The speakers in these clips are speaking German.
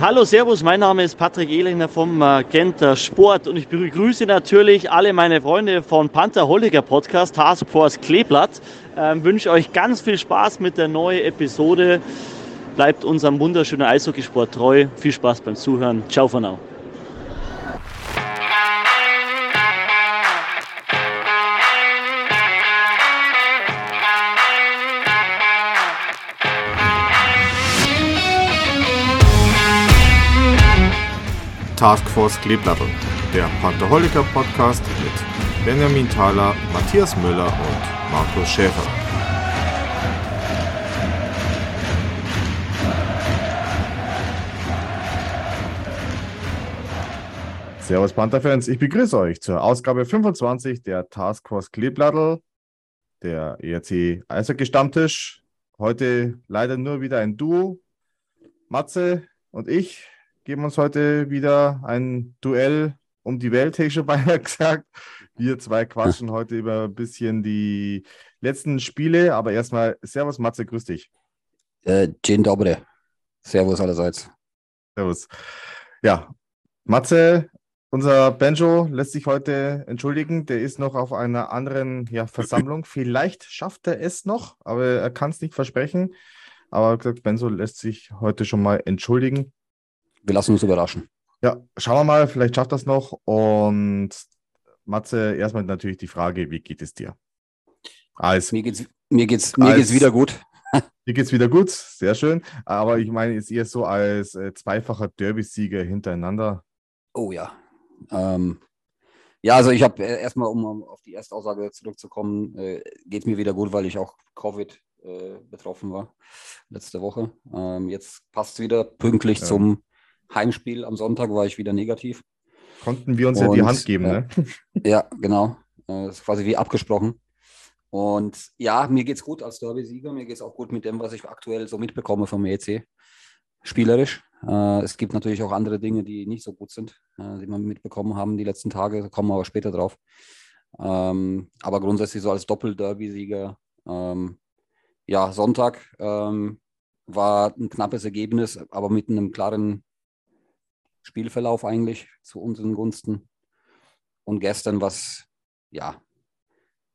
Hallo, Servus, mein Name ist Patrick Ehlinger vom Magenta Sport und ich begrüße natürlich alle meine Freunde von Panther Holliger Podcast, Taskforce Kleeblatt. Ähm, wünsche euch ganz viel Spaß mit der neuen Episode. Bleibt unserem wunderschönen Eishockeysport treu. Viel Spaß beim Zuhören. Ciao for now. Taskforce Kleeblattel, der Pantherholiker Podcast mit Benjamin Thaler, Matthias Müller und Markus Schäfer. Servus Pantherfans, ich begrüße euch zur Ausgabe 25 der Taskforce Kleeblattel, der ERC Eishockey Stammtisch. Heute leider nur wieder ein Duo. Matze und ich geben uns heute wieder ein Duell um die Welt, hätte ich schon beinahe gesagt. Wir zwei quatschen heute über ein bisschen die letzten Spiele, aber erstmal Servus Matze, grüß dich. Äh, Dzień dobry. Servus allerseits. Servus. Ja, Matze, unser Benjo lässt sich heute entschuldigen. Der ist noch auf einer anderen ja, Versammlung. Vielleicht schafft er es noch, aber er kann es nicht versprechen. Aber gesagt, Benzo lässt sich heute schon mal entschuldigen wir lassen uns überraschen. Ja, schauen wir mal, vielleicht schafft das noch. Und Matze, erstmal natürlich die Frage, wie geht es dir? Als, mir geht's, mir geht's, mir als, geht's wieder gut. Mir geht's wieder gut, sehr schön. Aber ich meine, ist eher so als äh, zweifacher Derby-Sieger hintereinander. Oh ja. Ähm, ja, also ich habe äh, erstmal, um auf die erste Aussage zurückzukommen, äh, geht mir wieder gut, weil ich auch Covid äh, betroffen war letzte Woche. Ähm, jetzt passt es wieder pünktlich ja. zum Heimspiel am Sonntag war ich wieder negativ. Konnten wir uns und, ja die Hand geben, ne? Ja, genau. Das ist quasi wie abgesprochen. Und ja, mir geht es gut als Derby-Sieger. Mir geht es auch gut mit dem, was ich aktuell so mitbekomme vom EC. Spielerisch. Äh, es gibt natürlich auch andere Dinge, die nicht so gut sind, äh, die wir mitbekommen haben die letzten Tage. Da kommen wir aber später drauf. Ähm, aber grundsätzlich so als Doppel-Derby-Sieger. Ähm, ja, Sonntag ähm, war ein knappes Ergebnis, aber mit einem klaren Spielverlauf eigentlich zu unseren Gunsten. Und gestern was, ja,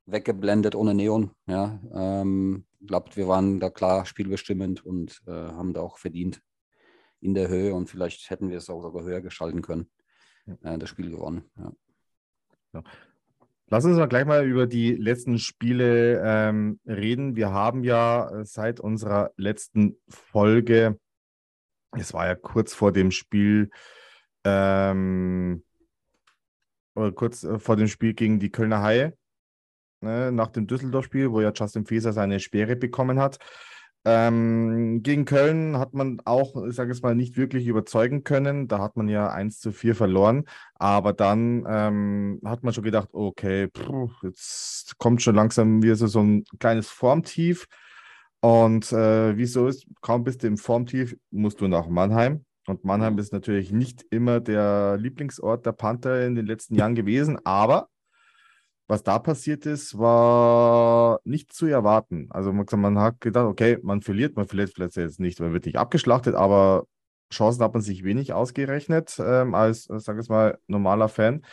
weggeblendet ohne Neon. Ja, ähm, glaubt, wir waren da klar spielbestimmend und äh, haben da auch verdient in der Höhe und vielleicht hätten wir es auch sogar höher geschalten können, äh, das Spiel gewonnen. Ja. Ja. Lass uns mal gleich mal über die letzten Spiele ähm, reden. Wir haben ja seit unserer letzten Folge, es war ja kurz vor dem Spiel ähm, kurz äh, vor dem Spiel gegen die Kölner Haie, ne, nach dem Düsseldorf-Spiel, wo ja Justin Feser seine Sperre bekommen hat. Ähm, gegen Köln hat man auch, ich sage es mal, nicht wirklich überzeugen können. Da hat man ja 1 zu 4 verloren. Aber dann ähm, hat man schon gedacht, okay, pff, jetzt kommt schon langsam wieder so, so ein kleines Formtief. Und äh, wie so ist, kaum bist du im Formtief, musst du nach Mannheim. Und Mannheim ist natürlich nicht immer der Lieblingsort der Panther in den letzten Jahren gewesen, aber was da passiert ist, war nicht zu erwarten. Also man hat gedacht, okay, man verliert, man verliert vielleicht jetzt nicht, man wird nicht abgeschlachtet, aber Chancen hat man sich wenig ausgerechnet ähm, als, sage ich mal, normaler Fan.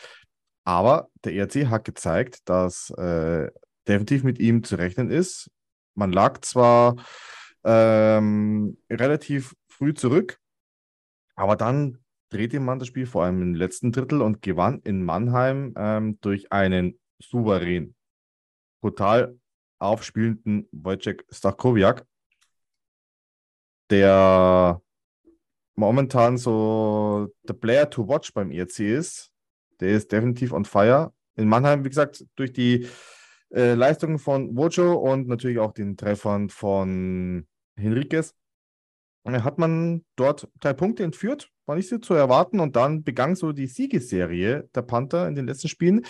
Aber der ERC hat gezeigt, dass äh, definitiv mit ihm zu rechnen ist. Man lag zwar ähm, relativ früh zurück, aber dann drehte man das Spiel vor allem im letzten Drittel und gewann in Mannheim ähm, durch einen souverän, brutal aufspielenden Wojciech Stachowiak, der momentan so der Player to watch beim ERC ist. Der ist definitiv on fire. In Mannheim, wie gesagt, durch die äh, Leistungen von Wojo und natürlich auch den Treffern von Henriquez hat man dort drei Punkte entführt, war nicht so zu erwarten. Und dann begann so die Siegesserie der Panther in den letzten Spielen.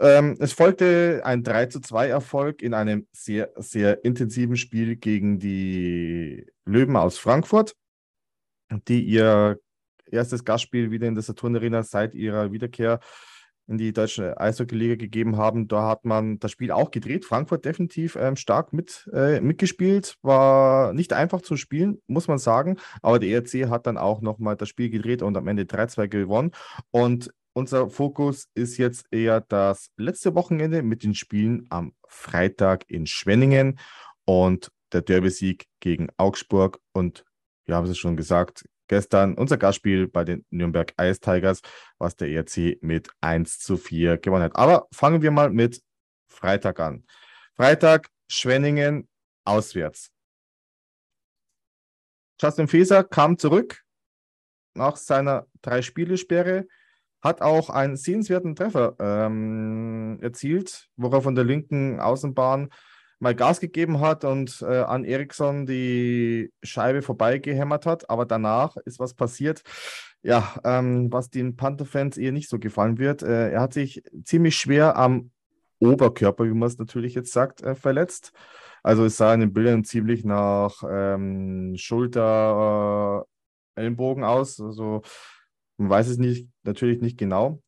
Ähm, es folgte ein 3 zu 2 Erfolg in einem sehr, sehr intensiven Spiel gegen die Löwen aus Frankfurt, die ihr erstes Gastspiel wieder in der Saturn Arena seit ihrer Wiederkehr in die deutsche Eishockey-Liga gegeben haben. Da hat man das Spiel auch gedreht. Frankfurt definitiv ähm, stark mit, äh, mitgespielt. War nicht einfach zu spielen, muss man sagen. Aber der ERC hat dann auch nochmal das Spiel gedreht und am Ende 3-2 gewonnen. Und unser Fokus ist jetzt eher das letzte Wochenende mit den Spielen am Freitag in Schwenningen und der Derby-Sieg gegen Augsburg. Und wir haben es schon gesagt, gestern unser Gastspiel bei den Nürnberg Ice Tigers, was der ERC mit 1 zu 4 gewonnen hat. Aber fangen wir mal mit Freitag an. Freitag Schwenningen auswärts. Justin Feser kam zurück nach seiner Drei-Spiele-Sperre, hat auch einen sehenswerten Treffer ähm, erzielt, wo er von der linken Außenbahn mal Gas gegeben hat und äh, an Eriksson die Scheibe vorbeigehämmert hat. Aber danach ist was passiert, ja, ähm, was den Panther-Fans eher nicht so gefallen wird. Äh, er hat sich ziemlich schwer am Oberkörper, wie man es natürlich jetzt sagt, äh, verletzt. Also es sah in den Bildern ziemlich nach ähm, Schulter, äh, Ellenbogen aus. Also man weiß es nicht, natürlich nicht genau.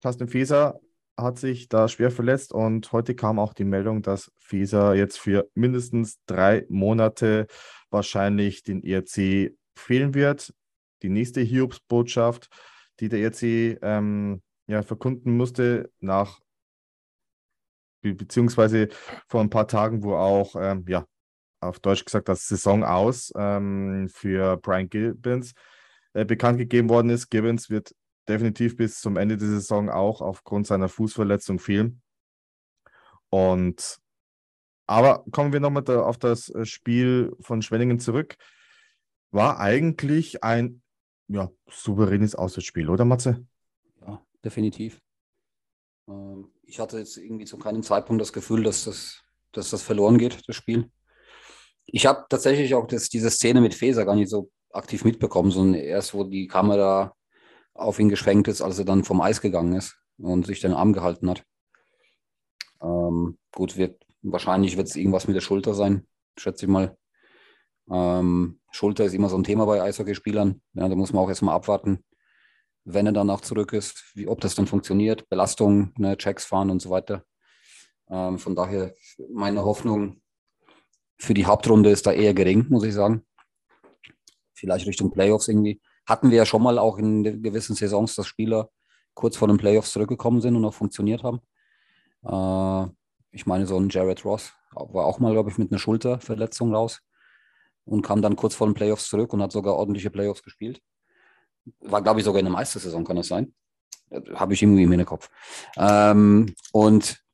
Tasten Feser hat sich da schwer verletzt und heute kam auch die Meldung, dass Feser jetzt für mindestens drei Monate wahrscheinlich den ERC fehlen wird. Die nächste Hiobsbotschaft, die der ERC ähm, ja, verkunden musste, nach beziehungsweise vor ein paar Tagen, wo auch, ähm, ja, auf Deutsch gesagt, das Saison aus ähm, für Brian Gibbons äh, bekannt gegeben worden ist. Gibbons wird definitiv bis zum Ende der Saison auch aufgrund seiner Fußverletzung fehlen. Und aber kommen wir nochmal da auf das äh, Spiel von Schwenningen zurück. War eigentlich ein ja, souveränes Auswärtsspiel, oder Matze? Ja, definitiv. Ähm, ich hatte jetzt irgendwie zu keinem Zeitpunkt das Gefühl, dass das, dass das verloren geht, das Spiel. Ich habe tatsächlich auch das, diese Szene mit Feser gar nicht so aktiv mitbekommen, sondern erst, wo die Kamera auf ihn geschwenkt ist, als er dann vom Eis gegangen ist und sich den Arm gehalten hat. Ähm, gut, wird, wahrscheinlich wird es irgendwas mit der Schulter sein, schätze ich mal. Ähm, Schulter ist immer so ein Thema bei Eishockeyspielern. Ja, da muss man auch erstmal abwarten, wenn er dann auch zurück ist, wie, ob das dann funktioniert, Belastung, ne, Checks fahren und so weiter. Ähm, von daher, meine Hoffnung für die Hauptrunde ist da eher gering, muss ich sagen. Vielleicht Richtung Playoffs irgendwie hatten wir ja schon mal auch in gewissen Saisons, dass Spieler kurz vor den Playoffs zurückgekommen sind und auch funktioniert haben. Äh, ich meine, so ein Jared Ross war auch mal, glaube ich, mit einer Schulterverletzung raus und kam dann kurz vor den Playoffs zurück und hat sogar ordentliche Playoffs gespielt. War, glaube ich, sogar in der Meistersaison, kann das sein? Habe ich irgendwie im Hinterkopf. Ähm, und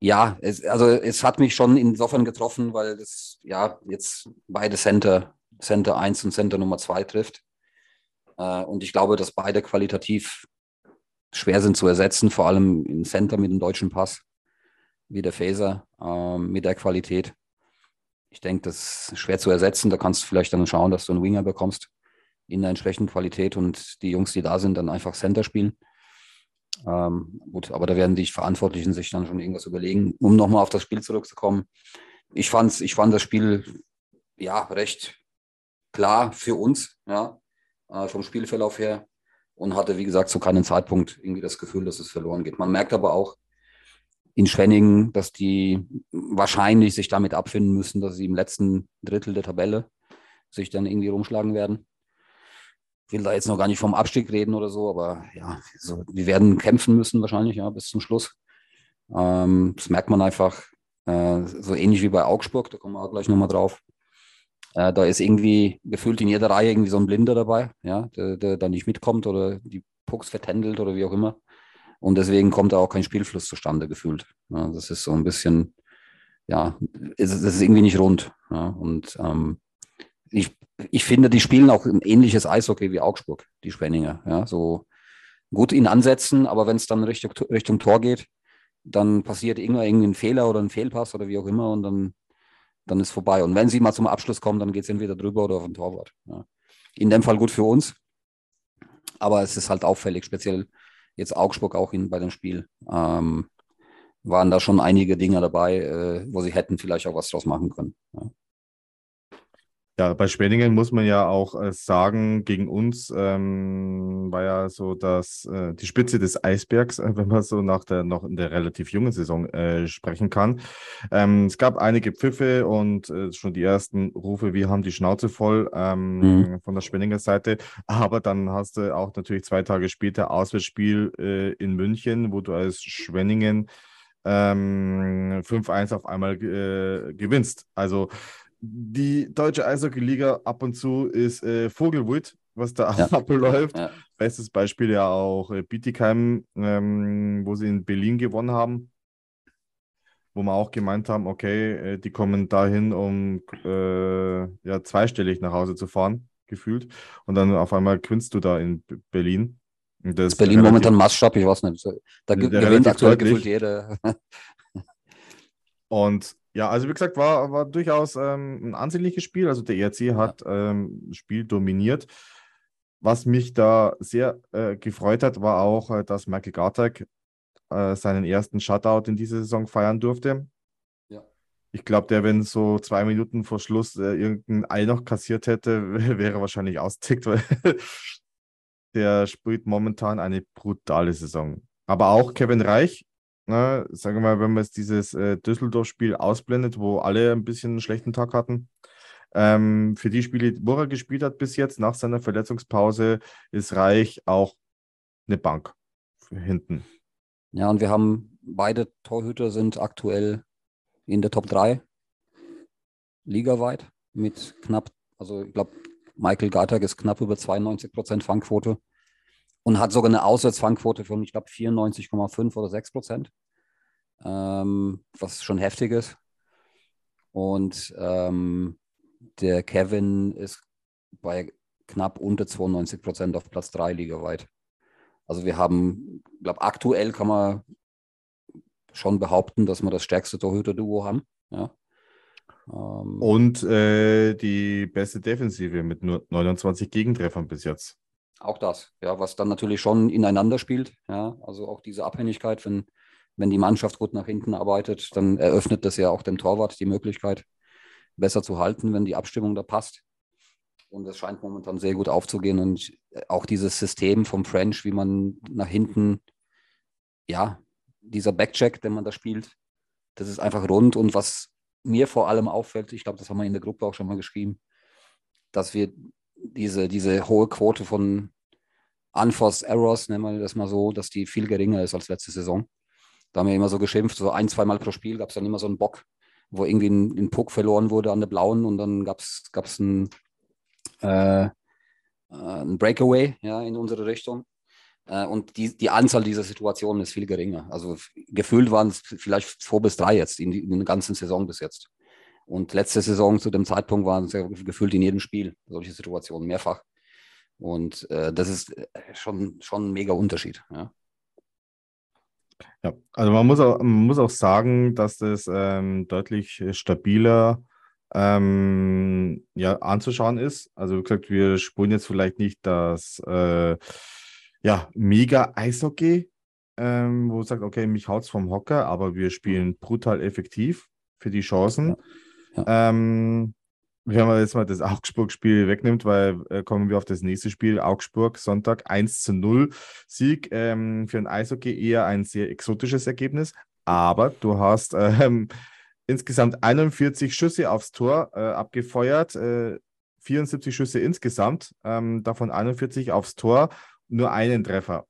ja, es, also es hat mich schon insofern getroffen, weil das ja jetzt beide Center Center 1 und Center Nummer 2 trifft. Äh, und ich glaube, dass beide qualitativ schwer sind zu ersetzen, vor allem im Center mit dem deutschen Pass, wie der Phaser, äh, mit der Qualität. Ich denke, das ist schwer zu ersetzen. Da kannst du vielleicht dann schauen, dass du einen Winger bekommst in der entsprechenden Qualität und die Jungs, die da sind, dann einfach Center spielen. Ähm, gut, aber da werden die Verantwortlichen sich dann schon irgendwas überlegen. Um nochmal auf das Spiel zurückzukommen. Ich, fand's, ich fand das Spiel ja recht klar für uns, ja, äh, vom Spielverlauf her und hatte, wie gesagt, zu keinem Zeitpunkt irgendwie das Gefühl, dass es verloren geht. Man merkt aber auch in Schwenningen, dass die wahrscheinlich sich damit abfinden müssen, dass sie im letzten Drittel der Tabelle sich dann irgendwie rumschlagen werden. Ich will da jetzt noch gar nicht vom Abstieg reden oder so, aber ja, so, die werden kämpfen müssen wahrscheinlich, ja, bis zum Schluss. Ähm, das merkt man einfach, äh, so ähnlich wie bei Augsburg, da kommen wir auch gleich nochmal drauf. Äh, da ist irgendwie gefühlt in jeder Reihe irgendwie so ein Blinder dabei, ja, der, der da nicht mitkommt oder die Pucks vertändelt oder wie auch immer. Und deswegen kommt da auch kein Spielfluss zustande gefühlt. Ja, das ist so ein bisschen, ja, es, es ist irgendwie nicht rund. Ja, und ähm, ich, ich finde, die spielen auch ein ähnliches Eishockey wie Augsburg, die Spenninger. Ja, so gut in Ansätzen, aber wenn es dann Richtung, Richtung Tor geht, dann passiert irgendwann irgendwie ein Fehler oder ein Fehlpass oder wie auch immer und dann dann ist vorbei. Und wenn sie mal zum Abschluss kommen, dann geht es entweder drüber oder auf den Torwart. Ja. In dem Fall gut für uns. Aber es ist halt auffällig, speziell jetzt Augsburg auch in, bei dem Spiel. Ähm, waren da schon einige Dinge dabei, äh, wo sie hätten vielleicht auch was draus machen können. Ja. Ja, bei Schwenningen muss man ja auch äh, sagen, gegen uns ähm, war ja so dass äh, die Spitze des Eisbergs, äh, wenn man so nach der noch in der relativ jungen Saison äh, sprechen kann. Ähm, es gab einige Pfiffe und schon die ersten Rufe, wir haben die Schnauze voll ähm, mhm. von der Schwenninger Seite. Aber dann hast du auch natürlich zwei Tage später Auswärtsspiel in München, wo du als Schwenningen ähm, 5-1 auf einmal gewinnst. Also die deutsche Eishockey-Liga ab und zu ist äh, Vogelwut, was da ja. abläuft. Ja. Bestes Beispiel ja auch äh, Bietigheim, ähm, wo sie in Berlin gewonnen haben. Wo wir auch gemeint haben, okay, äh, die kommen dahin, um äh, ja, zweistellig nach Hause zu fahren, gefühlt. Und dann auf einmal gewinnst du da in Berlin. Das, das ist Berlin relativ, momentan Maßstab, ich weiß nicht. Da gewinnt aktuell gefühlt jeder. Und ja, also wie gesagt, war, war durchaus ähm, ein ansehnliches Spiel. Also der ERC hat ähm, Spiel dominiert. Was mich da sehr äh, gefreut hat, war auch, äh, dass Michael Gartek äh, seinen ersten Shutout in dieser Saison feiern durfte. Ja. Ich glaube, der, wenn so zwei Minuten vor Schluss äh, irgendein Ei noch kassiert hätte, wäre wahrscheinlich austickt, weil der spielt momentan eine brutale Saison. Aber auch Kevin Reich Ne, sagen wir mal, wenn man jetzt dieses äh, Düsseldorf-Spiel ausblendet, wo alle ein bisschen einen schlechten Tag hatten, ähm, für die Spiele, wo er gespielt hat bis jetzt, nach seiner Verletzungspause, ist Reich auch eine Bank hinten. Ja, und wir haben beide Torhüter sind aktuell in der Top 3 ligaweit mit knapp, also ich glaube, Michael Gartag ist knapp über 92% Fangquote und hat sogar eine Auswärtsfangquote von, ich glaube, 94,5 oder 6 Prozent, ähm, was schon heftig ist. Und ähm, der Kevin ist bei knapp unter 92 Prozent auf Platz 3 ligaweit. Also wir haben, ich glaube, aktuell kann man schon behaupten, dass wir das stärkste Torhüter-Duo haben. Ja. Ähm, Und äh, die beste Defensive mit nur 29 Gegentreffern bis jetzt. Auch das, ja, was dann natürlich schon ineinander spielt. Ja, also auch diese Abhängigkeit, wenn, wenn die Mannschaft gut nach hinten arbeitet, dann eröffnet das ja auch dem Torwart die Möglichkeit, besser zu halten, wenn die Abstimmung da passt. Und das scheint momentan sehr gut aufzugehen. Und auch dieses System vom French, wie man nach hinten, ja, dieser Backcheck, den man da spielt, das ist einfach rund. Und was mir vor allem auffällt, ich glaube, das haben wir in der Gruppe auch schon mal geschrieben, dass wir diese, diese hohe Quote von Unforced Errors, nennen wir das mal so, dass die viel geringer ist als letzte Saison. Da haben wir immer so geschimpft, so ein, zweimal pro Spiel gab es dann immer so einen Bock, wo irgendwie ein, ein Puck verloren wurde an der blauen und dann gab es ein, äh, ein Breakaway ja, in unsere Richtung. Äh, und die, die Anzahl dieser Situationen ist viel geringer. Also gefühlt waren es vielleicht zwei bis drei jetzt in, in der ganzen Saison bis jetzt. Und letzte Saison zu dem Zeitpunkt waren es ja gefühlt in jedem Spiel solche Situationen mehrfach. Und äh, das ist äh, schon, schon ein mega Unterschied. Ja. Ja, also man muss auch, man muss auch sagen, dass das ähm, deutlich stabiler ähm, ja, anzuschauen ist. Also wie gesagt, wir spulen jetzt vielleicht nicht das äh, ja, mega Eishockey, ähm, wo es sagt, okay, mich haut's vom Hocker, aber wir spielen brutal effektiv für die Chancen. Ja. Ähm, wenn man jetzt mal das Augsburg-Spiel wegnimmt, weil äh, kommen wir auf das nächste Spiel, Augsburg, Sonntag 1 zu 0 Sieg. Ähm, für ein Eishockey eher ein sehr exotisches Ergebnis, aber du hast ähm, insgesamt 41 Schüsse aufs Tor äh, abgefeuert, äh, 74 Schüsse insgesamt, ähm, davon 41 aufs Tor, nur einen Treffer.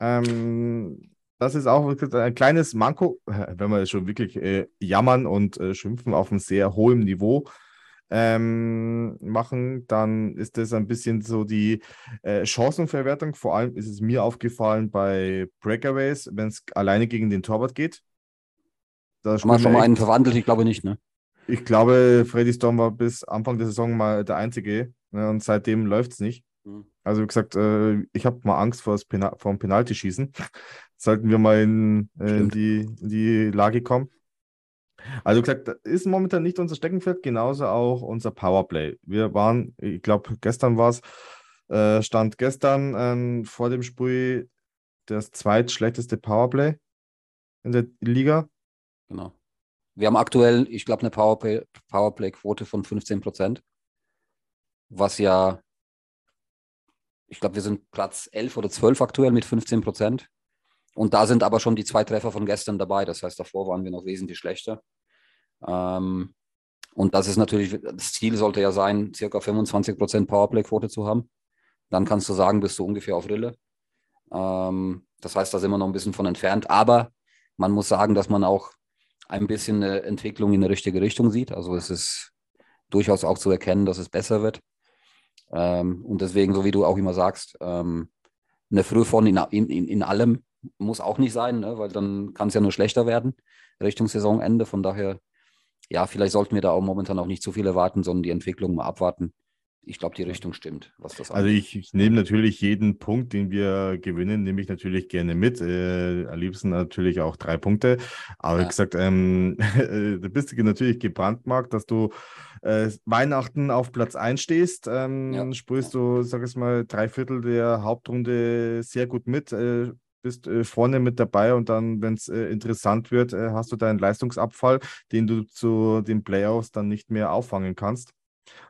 Ähm, das ist auch ein kleines Manko, wenn wir schon wirklich äh, jammern und äh, schimpfen auf einem sehr hohen Niveau ähm, machen, dann ist das ein bisschen so die äh, Chancenverwertung. Vor allem ist es mir aufgefallen bei Breakaways, wenn es alleine gegen den Torwart geht. Da Haben wir schon mal einen verwandelt? Ich glaube nicht, ne? Ich glaube, Freddy Storm war bis Anfang der Saison mal der Einzige ne, und seitdem läuft es nicht. Mhm. Also wie gesagt, äh, ich habe mal Angst vor, das Pena vor dem Penaltyschießen. Sollten wir mal in, äh, die, die Lage kommen. Also wie gesagt, ist momentan nicht unser Steckenpferd, genauso auch unser Powerplay. Wir waren, ich glaube, gestern war es, äh, stand gestern ähm, vor dem Spiel das zweitschlechteste Powerplay in der Liga. Genau. Wir haben aktuell, ich glaube, eine Powerplay-Quote von 15 Prozent. was ja, ich glaube, wir sind Platz 11 oder 12 aktuell mit 15 Prozent. Und da sind aber schon die zwei Treffer von gestern dabei. Das heißt, davor waren wir noch wesentlich schlechter. Ähm, und das ist natürlich, das Ziel sollte ja sein, circa 25 Prozent Powerplay-Quote zu haben. Dann kannst du sagen, bist du ungefähr auf Rille. Ähm, das heißt, da sind wir noch ein bisschen von entfernt. Aber man muss sagen, dass man auch ein bisschen eine Entwicklung in die richtige Richtung sieht. Also es ist durchaus auch zu erkennen, dass es besser wird. Ähm, und deswegen, so wie du auch immer sagst, ähm, eine Frühform in, in, in allem muss auch nicht sein, ne? weil dann kann es ja nur schlechter werden Richtung Saisonende. Von daher, ja, vielleicht sollten wir da auch momentan auch nicht zu viel erwarten, sondern die Entwicklung mal abwarten ich glaube, die Richtung stimmt, was das Also ich, ich, nehme natürlich jeden Punkt, den wir gewinnen, nehme ich natürlich gerne mit. Äh, am liebsten natürlich auch drei Punkte. Aber ja. wie gesagt, ähm, du bist natürlich gebrandmarkt, dass du äh, Weihnachten auf Platz 1 stehst. Ähm, ja. Sprühst du, sag ich mal, drei Viertel der Hauptrunde sehr gut mit. Äh, bist äh, vorne mit dabei und dann, wenn es äh, interessant wird, äh, hast du deinen Leistungsabfall, den du zu den Playoffs dann nicht mehr auffangen kannst.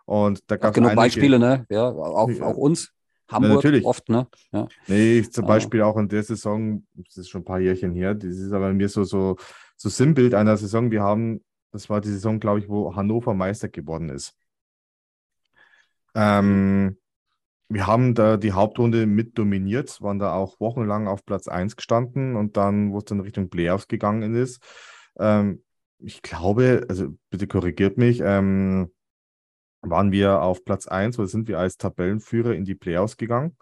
Und da gab es genug Beispiele, ne? Ja, auch, auch uns. Hamburg ja, oft, ne? Ja. Nee, zum Beispiel auch in der Saison, das ist schon ein paar Jährchen her, das ist aber mir so, so, so Sinnbild einer Saison. Wir haben, das war die Saison, glaube ich, wo Hannover Meister geworden ist. Ähm, wir haben da die Hauptrunde mit dominiert, waren da auch wochenlang auf Platz 1 gestanden und dann, wo es dann Richtung Playoffs gegangen ist, ähm, ich glaube, also bitte korrigiert mich, ähm, waren wir auf Platz 1 oder sind wir als Tabellenführer in die Playoffs gegangen.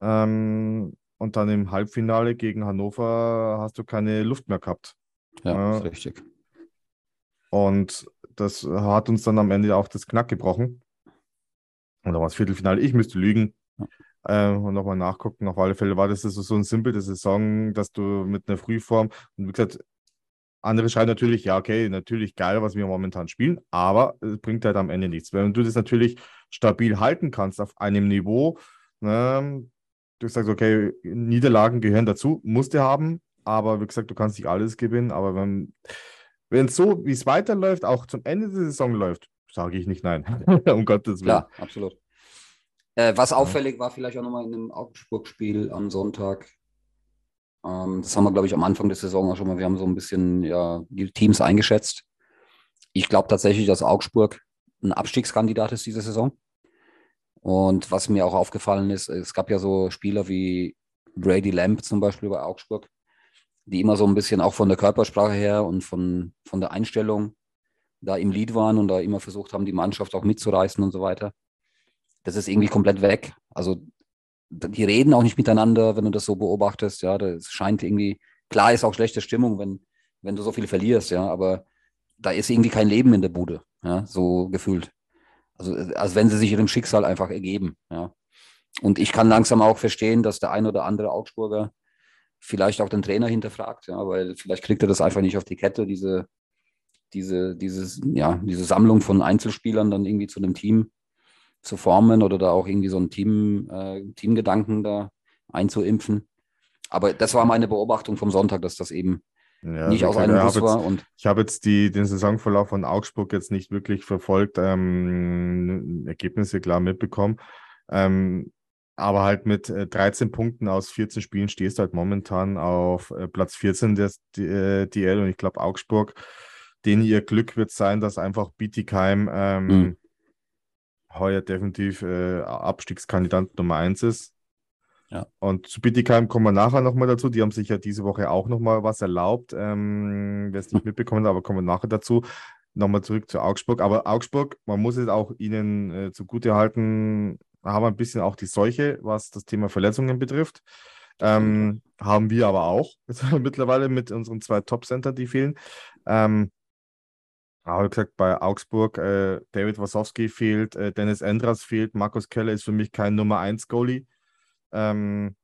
Ähm, und dann im Halbfinale gegen Hannover hast du keine Luft mehr gehabt. Ja, äh, richtig. Und das hat uns dann am Ende auch das Knack gebrochen. Und da war das Viertelfinale. Ich müsste lügen ja. äh, und nochmal nachgucken. Auf alle Fälle war das so ein simpel Saison, dass du mit einer Frühform, und wie gesagt, andere schreiben natürlich, ja, okay, natürlich geil, was wir momentan spielen, aber es bringt halt am Ende nichts. Wenn du das natürlich stabil halten kannst auf einem Niveau, ne, du sagst, okay, Niederlagen gehören dazu, musst du haben, aber wie gesagt, du kannst nicht alles gewinnen, aber wenn es so, wie es weiterläuft, auch zum Ende der Saison läuft, sage ich nicht nein, um Gottes Willen. Ja, absolut. Äh, was auffällig war, vielleicht auch nochmal in dem Augsburg-Spiel am Sonntag, ähm, das haben wir, glaube ich, am Anfang der Saison auch schon mal. Wir haben so ein bisschen ja, die Teams eingeschätzt. Ich glaube tatsächlich, dass Augsburg ein Abstiegskandidat ist diese Saison. Und was mir auch aufgefallen ist, es gab ja so Spieler wie Brady Lamb zum Beispiel bei Augsburg, die immer so ein bisschen auch von der Körpersprache her und von, von der Einstellung da im Lied waren und da immer versucht haben, die Mannschaft auch mitzureißen und so weiter. Das ist irgendwie komplett weg. Also die reden auch nicht miteinander, wenn du das so beobachtest. Ja, das scheint irgendwie, klar ist auch schlechte Stimmung, wenn, wenn du so viel verlierst, ja, aber da ist irgendwie kein Leben in der Bude, ja, so gefühlt. Also, als wenn sie sich ihrem Schicksal einfach ergeben, ja. Und ich kann langsam auch verstehen, dass der ein oder andere Augsburger vielleicht auch den Trainer hinterfragt, ja, weil vielleicht kriegt er das einfach nicht auf die Kette, diese, diese, dieses, ja, diese Sammlung von Einzelspielern dann irgendwie zu einem Team zu formen oder da auch irgendwie so einen Team, äh, Teamgedanken da einzuimpfen. Aber das war meine Beobachtung vom Sonntag, dass das eben ja, nicht aus einem Bus war. Und ich habe jetzt die, den Saisonverlauf von Augsburg jetzt nicht wirklich verfolgt, ähm, Ergebnisse klar mitbekommen. Ähm, aber halt mit 13 äh, Punkten aus 14 Spielen stehst du halt momentan auf äh, Platz 14 der DL und ich glaube Augsburg, denen ihr Glück wird sein, dass einfach Bietigheim ähm, mhm heuer definitiv äh, Abstiegskandidat Nummer eins ist. Ja. Und zu Bittigheim kommen wir nachher nochmal dazu. Die haben sich ja diese Woche auch nochmal was erlaubt. Ähm, Wer es nicht mitbekommen hat, aber kommen wir nachher dazu. Nochmal zurück zu Augsburg. Aber Augsburg, man muss es auch ihnen äh, zugute halten, haben ein bisschen auch die Seuche, was das Thema Verletzungen betrifft. Ähm, haben wir aber auch mittlerweile mit unseren zwei Top-Center, die fehlen. Ähm, aber wie gesagt, bei Augsburg, äh, David Wasowski fehlt, äh, Dennis Endras fehlt, Markus Keller ist für mich kein Nummer 1 Goalie. Ähm,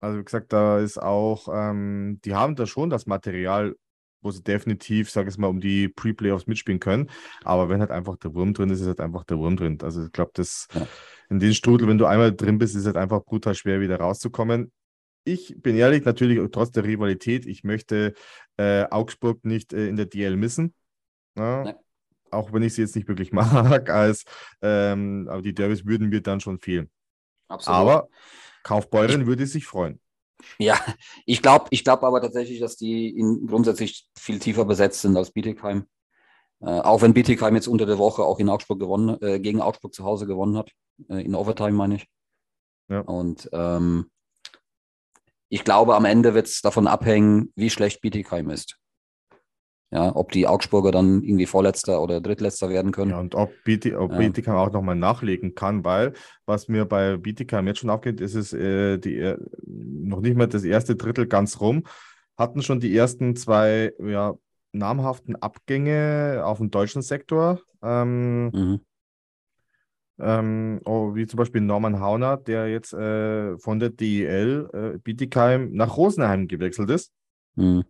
also wie gesagt, da ist auch, ähm, die haben da schon das Material, wo sie definitiv, sage ich mal, um die Pre-Playoffs mitspielen können. Aber wenn halt einfach der Wurm drin ist, ist halt einfach der Wurm drin. Also ich glaube, das ja. in den Strudel, wenn du einmal drin bist, ist halt einfach brutal schwer, wieder rauszukommen. Ich bin ehrlich, natürlich trotz der Rivalität, ich möchte äh, Augsburg nicht äh, in der DL missen. Ja. auch wenn ich sie jetzt nicht wirklich mag, als ähm, aber die Derbys würden mir dann schon fehlen. Absolut. Aber Kaufbeuren würde sich freuen. Ja, ich glaube ich glaub aber tatsächlich, dass die in, grundsätzlich viel tiefer besetzt sind als Bietigheim. Äh, auch wenn Bietigheim jetzt unter der Woche auch in Augsburg gewonnen, äh, gegen Augsburg zu Hause gewonnen hat. Äh, in Overtime, meine ich. Ja. Und ähm, ich glaube, am Ende wird es davon abhängen, wie schlecht Bietigheim ist. Ja, ob die Augsburger dann irgendwie Vorletzter oder Drittletzter werden können. Ja, und ob, BT, ob ja. Bietigheim auch nochmal nachlegen kann, weil was mir bei Bietigheim jetzt schon aufgeht, ist es äh, die, äh, noch nicht mal das erste Drittel ganz rum, hatten schon die ersten zwei ja, namhaften Abgänge auf dem deutschen Sektor. Ähm, mhm. ähm, oh, wie zum Beispiel Norman Hauner, der jetzt äh, von der DEL äh, Bietigheim nach Rosenheim gewechselt ist. Mhm.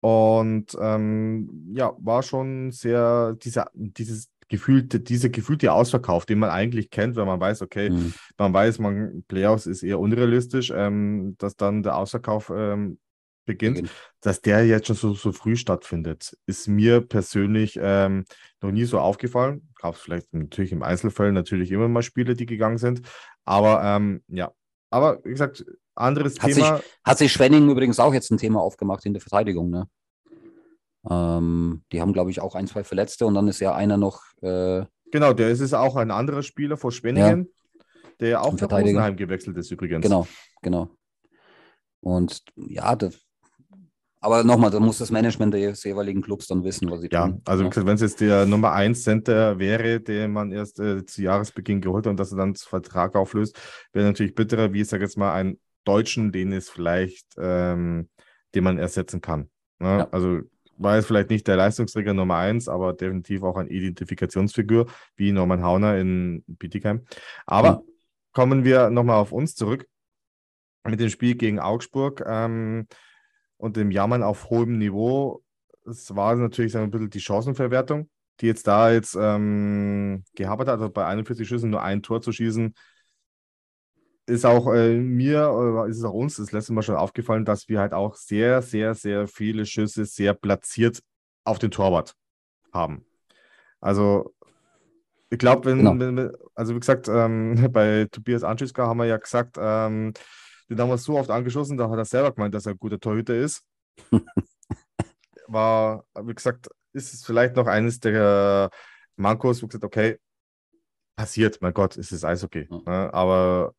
Und ähm, ja, war schon sehr, dieser, dieses gefühlte, dieser gefühlte Ausverkauf, den man eigentlich kennt, wenn man weiß, okay, mhm. man weiß, man Playoffs ist eher unrealistisch, ähm, dass dann der Ausverkauf ähm, beginnt, beginnt, dass der jetzt schon so, so früh stattfindet, ist mir persönlich ähm, noch nie so aufgefallen. Gab es vielleicht natürlich im Einzelfall natürlich immer mal Spiele, die gegangen sind, aber ähm, ja, aber wie gesagt, anderes hat Thema. Sich, hat sich Schwenning übrigens auch jetzt ein Thema aufgemacht in der Verteidigung, ne? Ähm, die haben, glaube ich, auch ein, zwei Verletzte und dann ist ja einer noch. Äh, genau, der ist es auch ein anderer Spieler vor Schwenningen, ja. der auch nach Rosenheim gewechselt ist übrigens. Genau, genau. Und ja, das, aber nochmal, da muss das Management des jeweiligen Clubs dann wissen, was sie ja, tun. Also, ja, also wenn es jetzt der Nummer 1 Center wäre, den man erst äh, zu Jahresbeginn geholt hat und dass er dann Vertrag auflöst, wäre natürlich bitterer, wie ich sage jetzt mal, einen Deutschen, den es vielleicht, ähm, den man ersetzen kann. Ne? Ja. Also war jetzt vielleicht nicht der Leistungsträger Nummer 1, aber definitiv auch eine Identifikationsfigur wie Norman Hauner in Bietigheim. Aber mhm. kommen wir nochmal auf uns zurück mit dem Spiel gegen Augsburg. Ähm, und dem Jammern auf hohem Niveau. Es war natürlich so ein bisschen die Chancenverwertung, die jetzt da jetzt ähm, gehabt hat, also bei 41 Schüssen nur ein Tor zu schießen, ist auch äh, mir, oder ist es auch uns das letzte Mal schon aufgefallen, dass wir halt auch sehr, sehr, sehr viele Schüsse sehr platziert auf den Torwart haben. Also ich glaube, wenn, genau. wenn, also wie gesagt, ähm, bei Tobias Anschiska haben wir ja gesagt, ähm, den haben wir so oft angeschossen, da hat er selber gemeint, dass er ein guter Torhüter ist. War, wie gesagt, ist es vielleicht noch eines der Mankos, wo gesagt, okay, passiert, mein Gott, ist es Eishockey. Ja. Ne? Aber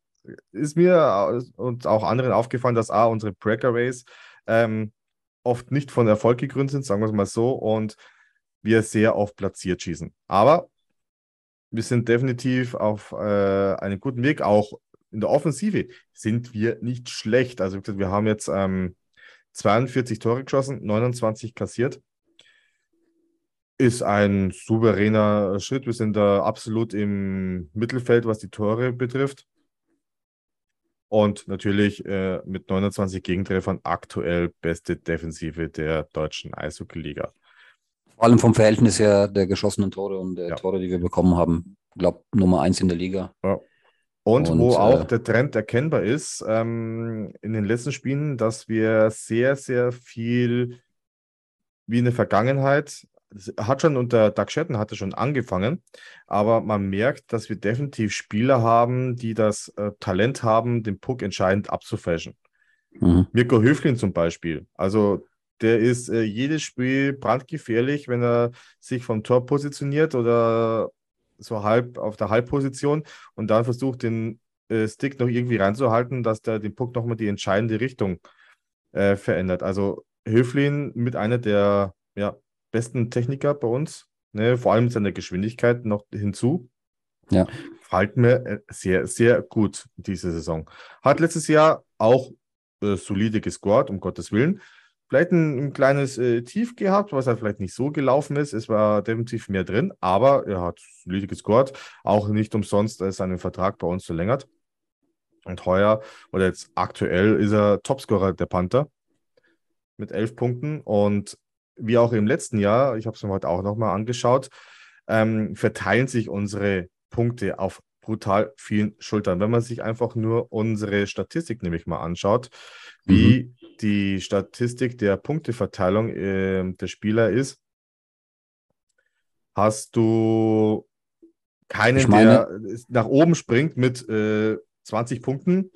ist mir und auch anderen aufgefallen, dass A, unsere Breakaways ähm, oft nicht von Erfolg gegründet sind, sagen wir es mal so, und wir sehr oft platziert schießen. Aber wir sind definitiv auf äh, einem guten Weg, auch in der Offensive sind wir nicht schlecht. Also wir haben jetzt ähm, 42 Tore geschossen, 29 kassiert. Ist ein souveräner Schritt. Wir sind da absolut im Mittelfeld, was die Tore betrifft. Und natürlich äh, mit 29 Gegentreffern aktuell beste Defensive der deutschen Eishockey-Liga. Vor allem vom Verhältnis her der geschossenen Tore und der ja. Tore, die wir bekommen haben. Ich glaube, Nummer eins in der Liga. Ja. Und, und wo äh, auch der Trend erkennbar ist ähm, in den letzten Spielen, dass wir sehr, sehr viel wie in der Vergangenheit, hat schon unter Doug Shetton hatte schon angefangen, aber man merkt, dass wir definitiv Spieler haben, die das äh, Talent haben, den Puck entscheidend abzufälschen. Mhm. Mirko Höflin zum Beispiel. Also der ist äh, jedes Spiel brandgefährlich, wenn er sich vom Tor positioniert oder so halb auf der Halbposition und dann versucht, den äh, Stick noch irgendwie reinzuhalten, dass der den Puck nochmal die entscheidende Richtung äh, verändert. Also Höflin mit einer der ja, besten Techniker bei uns, ne, vor allem mit seiner Geschwindigkeit noch hinzu. Ja. Fällt mir äh, sehr, sehr gut diese Saison. Hat letztes Jahr auch äh, solide gescored, um Gottes Willen vielleicht ein, ein kleines äh, Tief gehabt, was halt vielleicht nicht so gelaufen ist. Es war definitiv mehr drin, aber er hat solide gescored. Auch nicht umsonst äh, seinen Vertrag bei uns verlängert. Und heuer oder jetzt aktuell ist er Topscorer der Panther mit elf Punkten. Und wie auch im letzten Jahr, ich habe es mir heute auch nochmal angeschaut, ähm, verteilen sich unsere Punkte auf brutal vielen Schultern. Wenn man sich einfach nur unsere Statistik nämlich mal anschaut, wie mhm. die Statistik der Punkteverteilung äh, der Spieler ist, hast du keinen, meine- der nach oben springt mit äh, 20 Punkten,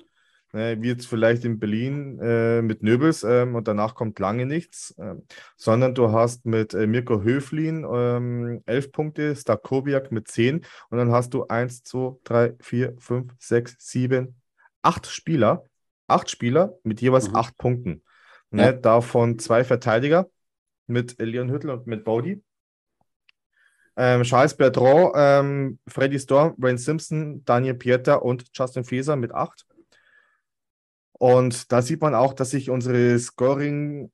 äh, wie jetzt vielleicht in Berlin äh, mit Nöbels ähm, und danach kommt lange nichts, ähm, sondern du hast mit äh, Mirko Höflin ähm, 11 Punkte, Stakowiak mit 10 und dann hast du 1, 2, 3, 4, 5, 6, 7, 8 Spieler, 8 Spieler mit jeweils Mhm. 8 Punkten. Ne? Ja. Davon zwei Verteidiger mit Leon Hüttel und mit Body. Ähm, Charles Bertrand, ähm, Freddy Storm, Wayne Simpson, Daniel Pieter und Justin Feser mit 8. Und da sieht man auch, dass sich unsere Scoring-Line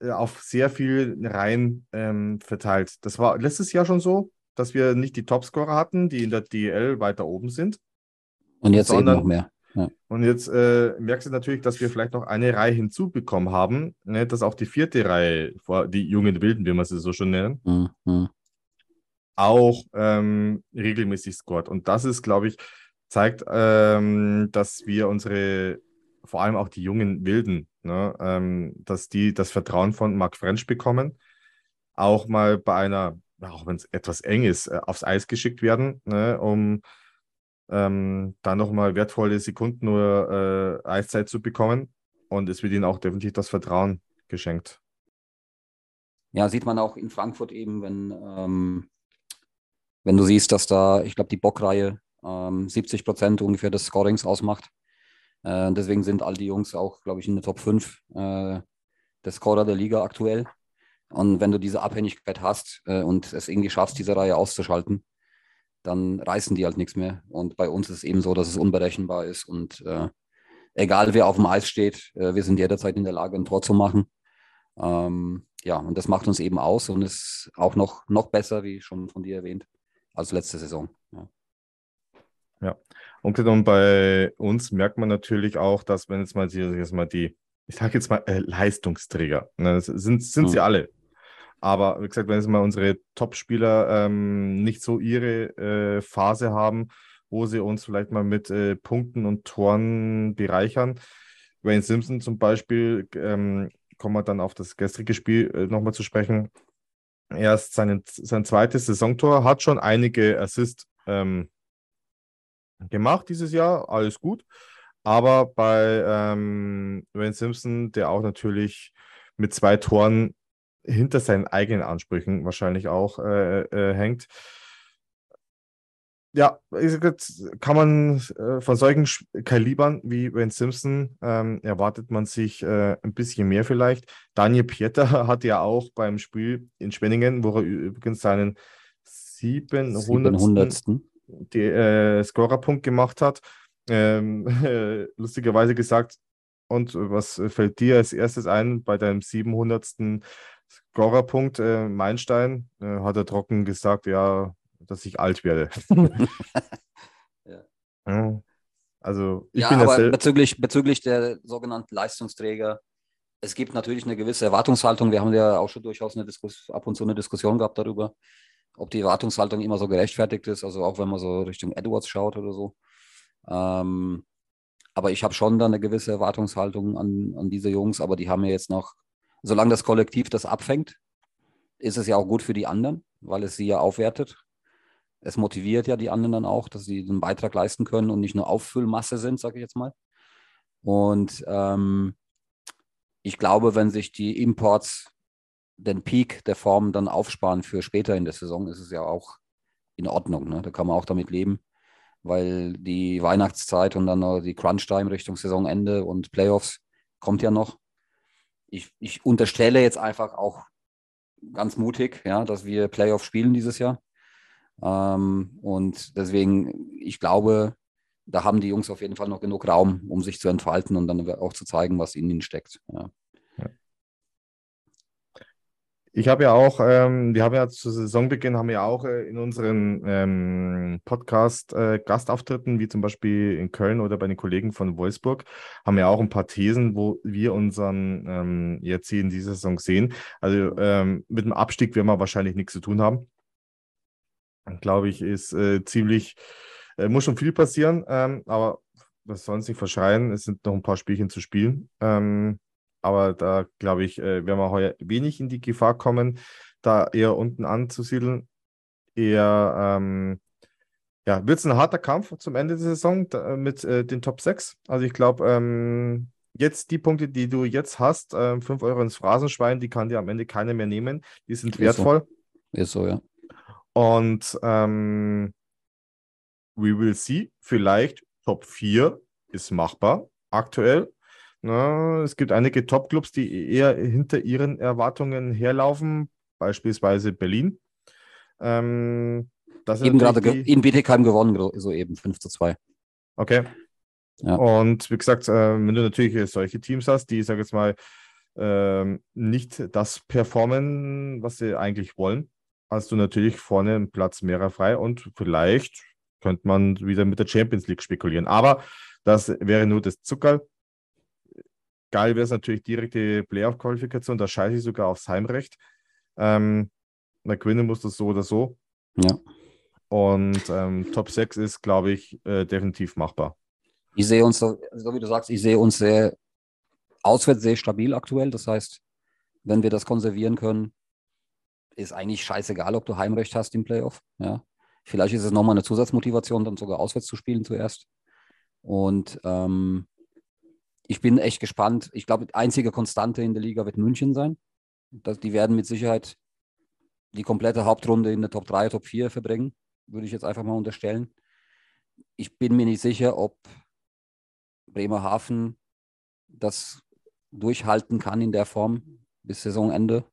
äh, auf sehr viel Reihen ähm, verteilt. Das war letztes Jahr schon so, dass wir nicht die Topscorer hatten, die in der DL weiter oben sind. Und jetzt Sondern- eben noch mehr. Und jetzt äh, merkst du natürlich, dass wir vielleicht noch eine Reihe hinzubekommen haben, ne, dass auch die vierte Reihe, die jungen Wilden, wie wir sie so schon nennen, Mhm. Mhm. auch ähm, regelmäßig scored. Und das ist, glaube ich, zeigt, ähm, dass wir unsere, vor allem auch die jungen Wilden, ne, ähm, dass die das Vertrauen von Marc French bekommen, auch mal bei einer, auch wenn es etwas eng ist, äh, aufs Eis geschickt werden, ne, um ähm, da nochmal wertvolle Sekunden nur äh, Eiszeit zu bekommen. Und es wird ihnen auch definitiv das Vertrauen geschenkt. Ja, sieht man auch in Frankfurt eben, wenn, ähm, wenn du siehst, dass da, ich glaube, die Bockreihe ähm, 70 Prozent ungefähr des Scorings ausmacht. Äh, deswegen sind all die Jungs auch, glaube ich, in der Top 5 äh, der Scorer der Liga aktuell. Und wenn du diese Abhängigkeit hast äh, und es irgendwie schaffst, diese Reihe auszuschalten, dann reißen die halt nichts mehr. Und bei uns ist es eben so, dass es unberechenbar ist und äh, egal wer auf dem Eis steht, äh, wir sind jederzeit in der Lage, ein Tor zu machen. Ähm, ja, und das macht uns eben aus und ist auch noch, noch besser, wie schon von dir erwähnt, als letzte Saison. Ja. Und genommen bei uns merkt man natürlich auch, dass wenn jetzt mal die, jetzt mal die ich sage jetzt mal äh, Leistungsträger, ne, sind, sind sie Mhm. alle. Aber wie gesagt, wenn jetzt mal unsere Top-Spieler ähm, nicht so ihre äh, Phase haben, wo sie uns vielleicht mal mit äh, Punkten und Toren bereichern. Wayne Simpson zum Beispiel, ähm, kommen wir dann auf das gestrige Spiel äh, nochmal zu sprechen. Erst seinen, sein zweites Saisontor, hat schon einige Assists ähm, gemacht dieses Jahr, alles gut. Aber bei ähm, Simpson, der auch natürlich mit zwei Toren hinter seinen eigenen Ansprüchen wahrscheinlich auch äh, äh, hängt. Ja, kann man äh, von solchen Kalibern wie Wayne Simpson ähm, erwartet man sich äh, ein bisschen mehr vielleicht. Daniel Pieter hat ja auch beim Spiel in Spenningen, wo er übrigens seinen 700. 700. die, äh, Scorerpunkt gemacht hat. Ähm, äh, lustigerweise gesagt, und was fällt dir als erstes ein bei deinem 700. Scorerpunkt, äh, Meilenstein? Äh, hat er trocken gesagt, ja, dass ich alt werde. Ja. Ja. Also, ich ja, bin aber bezüglich, bezüglich der sogenannten Leistungsträger, es gibt natürlich eine gewisse Erwartungshaltung. Wir haben ja auch schon durchaus eine Diskus ab und zu eine Diskussion gehabt darüber, ob die Erwartungshaltung immer so gerechtfertigt ist, also auch wenn man so Richtung Edwards schaut oder so. Ähm, aber ich habe schon da eine gewisse Erwartungshaltung an, an diese Jungs, aber die haben ja jetzt noch, solange das Kollektiv das abfängt, ist es ja auch gut für die anderen, weil es sie ja aufwertet. Es motiviert ja die anderen dann auch, dass sie einen Beitrag leisten können und nicht nur Auffüllmasse sind, sage ich jetzt mal. Und ähm, ich glaube, wenn sich die Imports den Peak der Form dann aufsparen für später in der Saison, ist es ja auch in Ordnung. Ne? Da kann man auch damit leben, weil die Weihnachtszeit und dann die Crunch-Time Richtung Saisonende und Playoffs kommt ja noch. Ich, ich unterstelle jetzt einfach auch ganz mutig, ja, dass wir Playoffs spielen dieses Jahr. Ähm, und deswegen, ich glaube, da haben die Jungs auf jeden Fall noch genug Raum, um sich zu entfalten und dann auch zu zeigen, was in ihnen steckt. Ja. Ich habe ja auch, ähm, wir haben ja zu Saisonbeginn haben wir ja auch äh, in unseren ähm, Podcast äh, Gastauftritten, wie zum Beispiel in Köln oder bei den Kollegen von Wolfsburg, haben wir auch ein paar Thesen, wo wir unseren ähm, hier in dieser Saison sehen. Also ähm, mit dem Abstieg werden wir wahrscheinlich nichts zu tun haben. Glaube ich, ist äh, ziemlich, äh, muss schon viel passieren, ähm, aber das soll uns nicht verschreien. Es sind noch ein paar Spielchen zu spielen. Ähm, aber da glaube ich, äh, werden wir heuer wenig in die Gefahr kommen, da eher unten anzusiedeln. Eher, ähm, ja, wird es ein harter Kampf zum Ende der Saison da, mit äh, den Top 6. Also ich glaube, ähm, jetzt die Punkte, die du jetzt hast, äh, 5 Euro ins Phrasenschwein, die kann dir am Ende keiner mehr nehmen. Die sind Ist wertvoll. Ist so, ja. Und ähm, we will see. Vielleicht Top 4 ist machbar aktuell. Na, es gibt einige Top-Clubs, die eher hinter ihren Erwartungen herlaufen, beispielsweise Berlin. Ähm, Eben gerade ge- in Bietigheim gewonnen, gro- soeben 5 zu 2. Okay. Ja. Und wie gesagt, äh, wenn du natürlich solche Teams hast, die, sag jetzt mal, ähm, nicht das performen, was sie eigentlich wollen, hast du natürlich vorne einen Platz mehrer frei und vielleicht könnte man wieder mit der Champions League spekulieren. Aber das wäre nur das Zuckerl. Geil wäre es natürlich direkte Playoff-Qualifikation, da scheiße ich sogar aufs Heimrecht. Ähm, na, gewinnen muss das so oder so. Ja. Und ähm, Top 6 ist, glaube ich, äh, definitiv machbar. Ich sehe uns, so wie du sagst, ich sehe uns sehr auswärts sehr stabil aktuell. Das heißt, wenn wir das konservieren können, ist eigentlich scheißegal, ob du Heimrecht hast im Playoff. Ja. Vielleicht ist es nochmal eine Zusatzmotivation, dann sogar auswärts zu spielen zuerst. Und ähm, ich bin echt gespannt. Ich glaube, die einzige Konstante in der Liga wird München sein. Das, die werden mit Sicherheit die komplette Hauptrunde in der Top 3, Top 4 verbringen, würde ich jetzt einfach mal unterstellen. Ich bin mir nicht sicher, ob Bremerhaven das durchhalten kann in der Form bis Saisonende,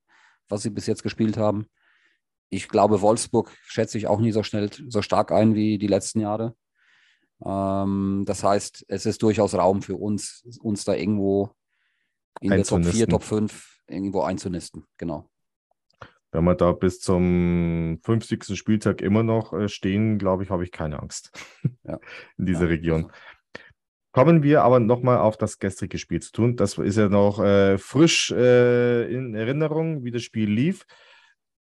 was sie bis jetzt gespielt haben. Ich glaube, Wolfsburg schätze ich auch nie so schnell, so stark ein wie die letzten Jahre. Ähm, das heißt, es ist durchaus Raum für uns, uns da irgendwo in der Top 4, Einzunisten. Top 5 irgendwo einzunisten. Genau. Wenn wir da bis zum 50. Spieltag immer noch äh, stehen, glaube ich, habe ich keine Angst Ja. in dieser Ja, Region. also- Kommen wir aber nochmal auf das gestrige Spiel zu tun. Das ist ja noch äh, frisch äh, in Erinnerung, wie das Spiel lief.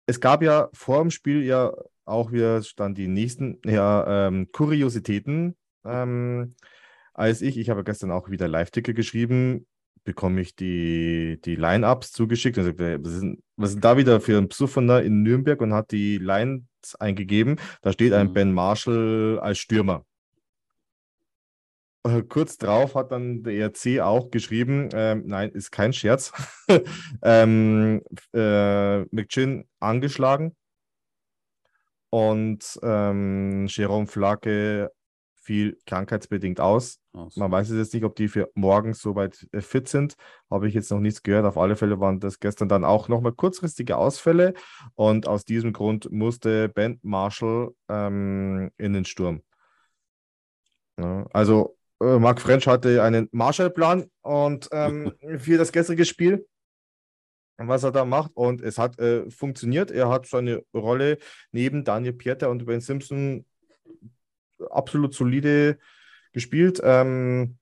Es gab ja vor dem Spiel ja auch wieder stand die nächsten ja, ähm, Kuriositäten. Ähm, als ich, ich habe gestern auch wieder Live-Ticker geschrieben, bekomme ich die, die Line-Ups zugeschickt und sagte, was ist, denn- was denn da wieder für ein Psufferner in Nürnberg und hat die Lines eingegeben. Da steht ein Mhm. Ben Marshall als Stürmer. Äh, Kurz drauf hat dann der ERC auch geschrieben, ähm, nein, ist kein Scherz. ähm, äh, McChin angeschlagen und ähm, Jerome Flake fiel krankheitsbedingt aus. Aus. Man weiß es jetzt nicht, ob die für morgen soweit äh, fit sind. Habe ich jetzt noch nichts gehört. Auf alle Fälle waren das gestern dann auch nochmal kurzfristige Ausfälle. Und aus diesem Grund musste Ben Marshall ähm, in den Sturm. Ja, also äh, Marc French hatte einen Marshall-Plan und ähm, für das gestrige Spiel, was er da macht. Und es hat äh, funktioniert. Er hat seine Rolle neben Daniel Pieter und Ben Simpson absolut solide gespielt. Ähm,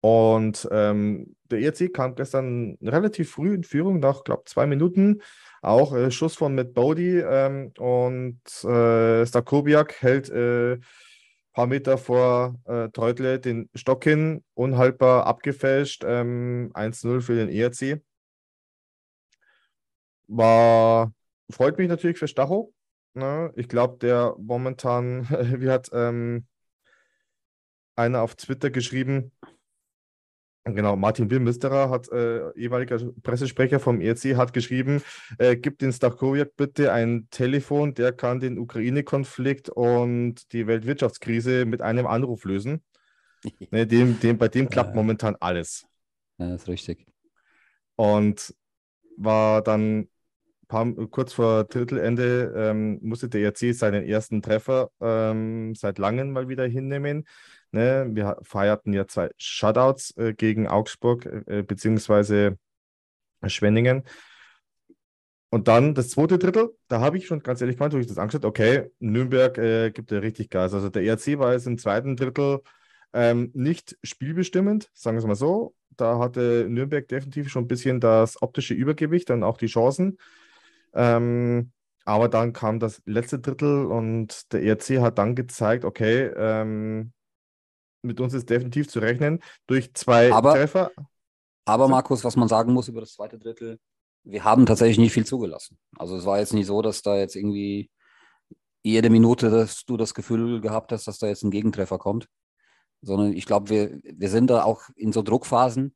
und ähm, der ERC kam gestern relativ früh in Führung, nach, glaube zwei Minuten. Auch äh, Schuss von Matt Bodie ähm, und äh, Stakowiak hält ein paar Meter vor äh, Teutle den Stock hin, unhaltbar abgefälscht. Ähm, 1-0 für den ERC. War, freut mich natürlich für Stacho. Ne? Ich glaube, der momentan, wie hat ähm, einer auf Twitter geschrieben, genau, Martin Wilmüsterer hat, äh, ehemaliger Pressesprecher vom ERC, hat geschrieben, äh, gib den Stachowiak bitte ein Telefon, der kann den Ukraine-Konflikt und die Weltwirtschaftskrise mit einem Anruf lösen. Ne, dem, dem, bei dem klappt momentan alles. Ja, ist richtig. Und war dann paar, kurz vor Drittelende ähm, musste der ERC seinen ersten Treffer ähm, seit langem mal wieder hinnehmen. Ne? Wir feierten ja zwei Shutouts äh, gegen Augsburg äh, beziehungsweise Schwenningen. Und dann das zweite Drittel, da habe ich schon ganz ehrlich gemeint, wo ich das angeschaut okay, Nürnberg äh, gibt ja richtig Gas. Also der ERC war jetzt im zweiten Drittel ähm, nicht spielbestimmend, sagen wir es mal so. Da hatte Nürnberg definitiv schon ein bisschen das optische Übergewicht und auch die Chancen. Ähm, aber dann kam das letzte Drittel und der ERC hat dann gezeigt, okay, ähm, mit uns ist definitiv zu rechnen durch zwei Aber- Treffer. Aber. Markus, was man sagen muss über das zweite Drittel, wir haben tatsächlich nicht viel zugelassen. Also es war jetzt nicht so, dass da jetzt irgendwie jede Minute, dass du das Gefühl gehabt hast, dass da jetzt ein Gegentreffer kommt. Sondern ich glaube, wir, wir sind da auch in so Druckphasen.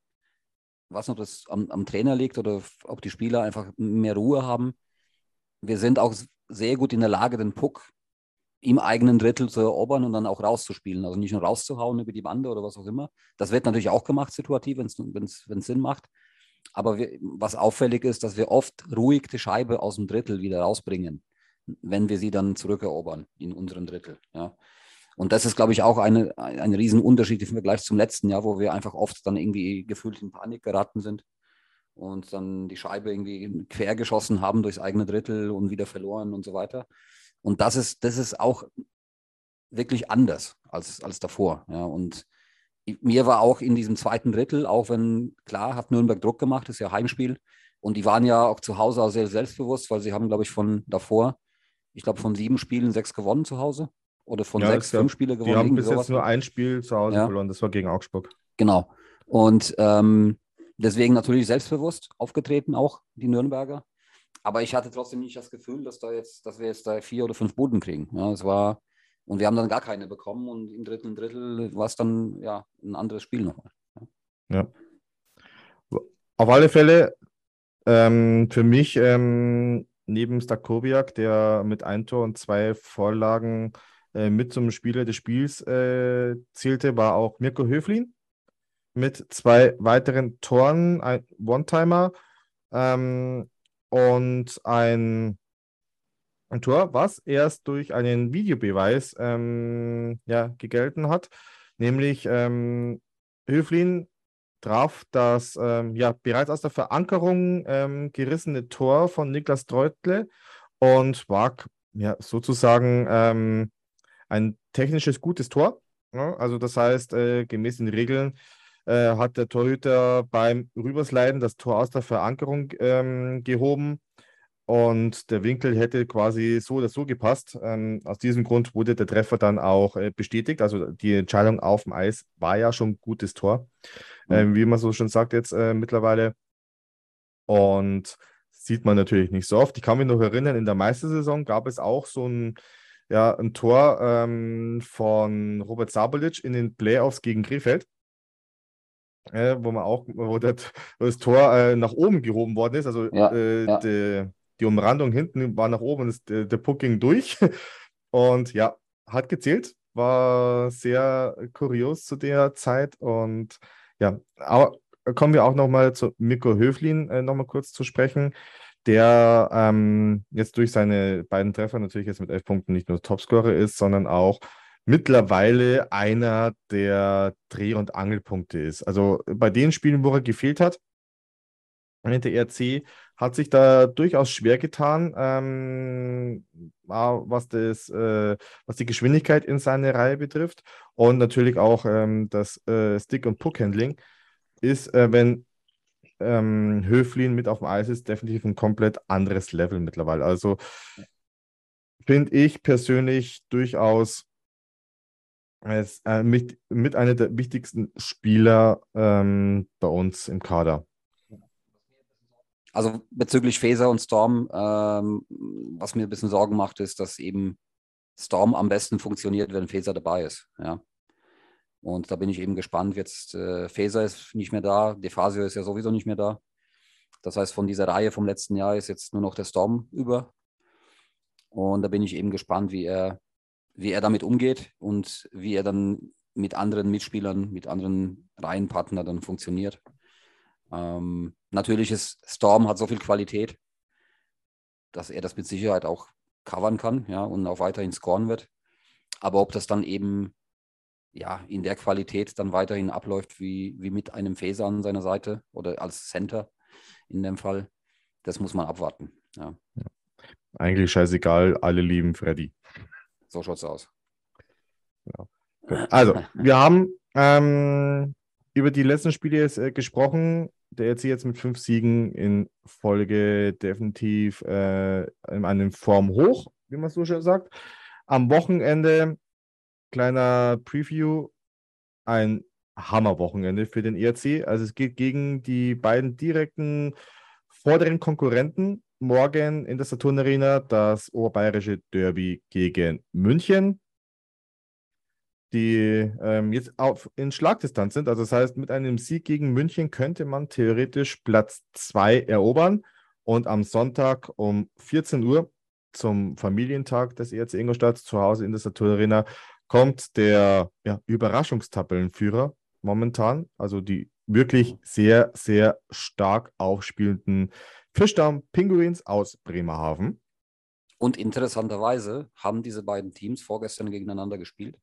Ich weiß nicht, ob das am, am Trainer liegt oder ob die Spieler einfach mehr Ruhe haben. Wir sind auch sehr gut in der Lage, den Puck im eigenen Drittel zu erobern und dann auch rauszuspielen. Also nicht nur rauszuhauen über die Bande oder was auch immer. Das wird natürlich auch gemacht, situativ, wenn es Sinn macht. Aber wir, was auffällig ist, dass wir oft ruhig die Scheibe aus dem Drittel wieder rausbringen, wenn wir sie dann zurückerobern in unserem Drittel. Ja. Und das ist, glaube ich, auch eine, ein Riesenunterschied im Vergleich zum letzten Jahr, wo wir einfach oft dann irgendwie gefühlt in Panik geraten sind und dann die Scheibe irgendwie quer geschossen haben durchs eigene Drittel und wieder verloren und so weiter. Und das ist, das ist auch wirklich anders als, als davor. Ja. Und mir war auch in diesem zweiten Drittel, auch wenn, klar, hat Nürnberg Druck gemacht, ist ja Heimspiel. Und die waren ja auch zu Hause auch sehr selbstbewusst, weil sie haben, glaube ich, von davor, ich glaube, von sieben Spielen sechs gewonnen zu Hause. Oder von ja, sechs, fünf Spiele gewonnen. Die haben bis jetzt nur ein Spiel zu Hause ja. verloren, das war gegen Augsburg. Genau. Und ähm, deswegen natürlich selbstbewusst aufgetreten, auch die Nürnberger. Aber ich hatte trotzdem nicht das Gefühl, dass, da jetzt, dass wir jetzt da vier oder fünf Buden kriegen. Ja, es war, und wir haben dann gar keine bekommen und im dritten Drittel war es dann ja ein anderes Spiel nochmal. Ja. Auf alle Fälle ähm, für mich ähm, neben Stakowiak, der mit ein Tor und zwei Vorlagen äh, mit zum Spieler des Spiels äh, zählte, war auch Mirko Höflin mit zwei weiteren Toren, ein One-Timer ähm, und ein ein Tor, was erst durch einen Videobeweis ähm, ja, gegelten hat, nämlich ähm, Höflin traf das ähm, ja, bereits aus der Verankerung ähm, gerissene Tor von Niklas Treutle und war ja, sozusagen ähm, ein technisches gutes Tor. Ja, also das heißt, äh, gemäß den Regeln äh, hat der Torhüter beim Rübersliden das Tor aus der Verankerung ähm, gehoben und der Winkel hätte quasi so oder so gepasst. Ähm, aus diesem Grund wurde der Treffer dann auch äh, bestätigt. Also die Entscheidung auf dem Eis war ja schon ein gutes Tor, mhm. ähm, wie man so schon sagt jetzt äh, mittlerweile. Und sieht man natürlich nicht so oft. Ich kann mich noch erinnern, in der Meistersaison gab es auch so ein, ja, ein Tor ähm, von Robert Sabolic in den Playoffs gegen Krefeld. Äh, wo man auch, wo das, das Tor äh, nach oben gehoben worden ist. Also ja, äh, ja. Die, die Umrandung hinten war nach oben und ist, der, Puck ging durch. Und ja, hat gezählt. War sehr kurios zu der Zeit. Und ja, aber kommen wir auch nochmal zu Mirko Höflin äh, nochmal kurz zu sprechen, der ähm, jetzt durch seine beiden Treffer natürlich jetzt mit elf Punkten nicht nur Topscorer ist, sondern auch mittlerweile einer der Dreh- und Angelpunkte ist. Also bei den Spielen, wo er gefehlt hat, der ERC hat sich da durchaus schwer getan, ähm, was, das, äh, was die Geschwindigkeit in seine Reihe betrifft und natürlich auch ähm, das äh, Stick- und Puck-Handling ist, äh, wenn ähm, Höflin mit auf dem Eis ist, definitiv ein komplett anderes Level mittlerweile. Also finde ich persönlich durchaus als, äh, mit, mit einer der wichtigsten Spieler ähm, bei uns im Kader. Also bezüglich Faser und Storm, ähm, was mir ein bisschen Sorgen macht, ist, dass eben Storm am besten funktioniert, wenn Faser dabei ist. Ja. Und da bin ich eben gespannt. Jetzt äh, Faser ist nicht mehr da, Defasio ist ja sowieso nicht mehr da. Das heißt, von dieser Reihe vom letzten Jahr ist jetzt nur noch der Storm über. Und da bin ich eben gespannt, wie er, wie er damit umgeht und wie er dann mit anderen Mitspielern, mit anderen Reihenpartnern dann funktioniert. Ähm, natürlich ist Storm hat so viel Qualität, dass er das mit Sicherheit auch covern kann, ja, und auch weiterhin scoren wird. Aber ob das dann eben ja in der Qualität dann weiterhin abläuft wie, wie mit einem Faser an seiner Seite oder als Center in dem Fall, das muss man abwarten. Ja. Eigentlich scheißegal, alle lieben Freddy. So schaut es aus. Ja. Also, wir haben ähm, über die letzten Spiele jetzt, äh, gesprochen der RC jetzt mit fünf Siegen in Folge definitiv äh, in einem Form hoch, wie man so schön sagt. Am Wochenende, kleiner Preview, ein Hammerwochenende für den ERC. Also es geht gegen die beiden direkten vorderen Konkurrenten morgen in der Saturn Arena das oberbayerische Derby gegen München, die ähm, jetzt auf, in Schlagdistanz sind. Also das heißt, mit einem Sieg gegen München könnte man theoretisch Platz 2 erobern und am Sonntag um 14 Uhr zum Familientag des ERC Ingolstadt zu Hause in der Saturn Arena kommt der ja, Überraschungstabellenführer momentan, also die wirklich sehr, sehr stark aufspielenden Fischdarm Pinguins aus Bremerhaven. Und interessanterweise haben diese beiden Teams vorgestern gegeneinander gespielt.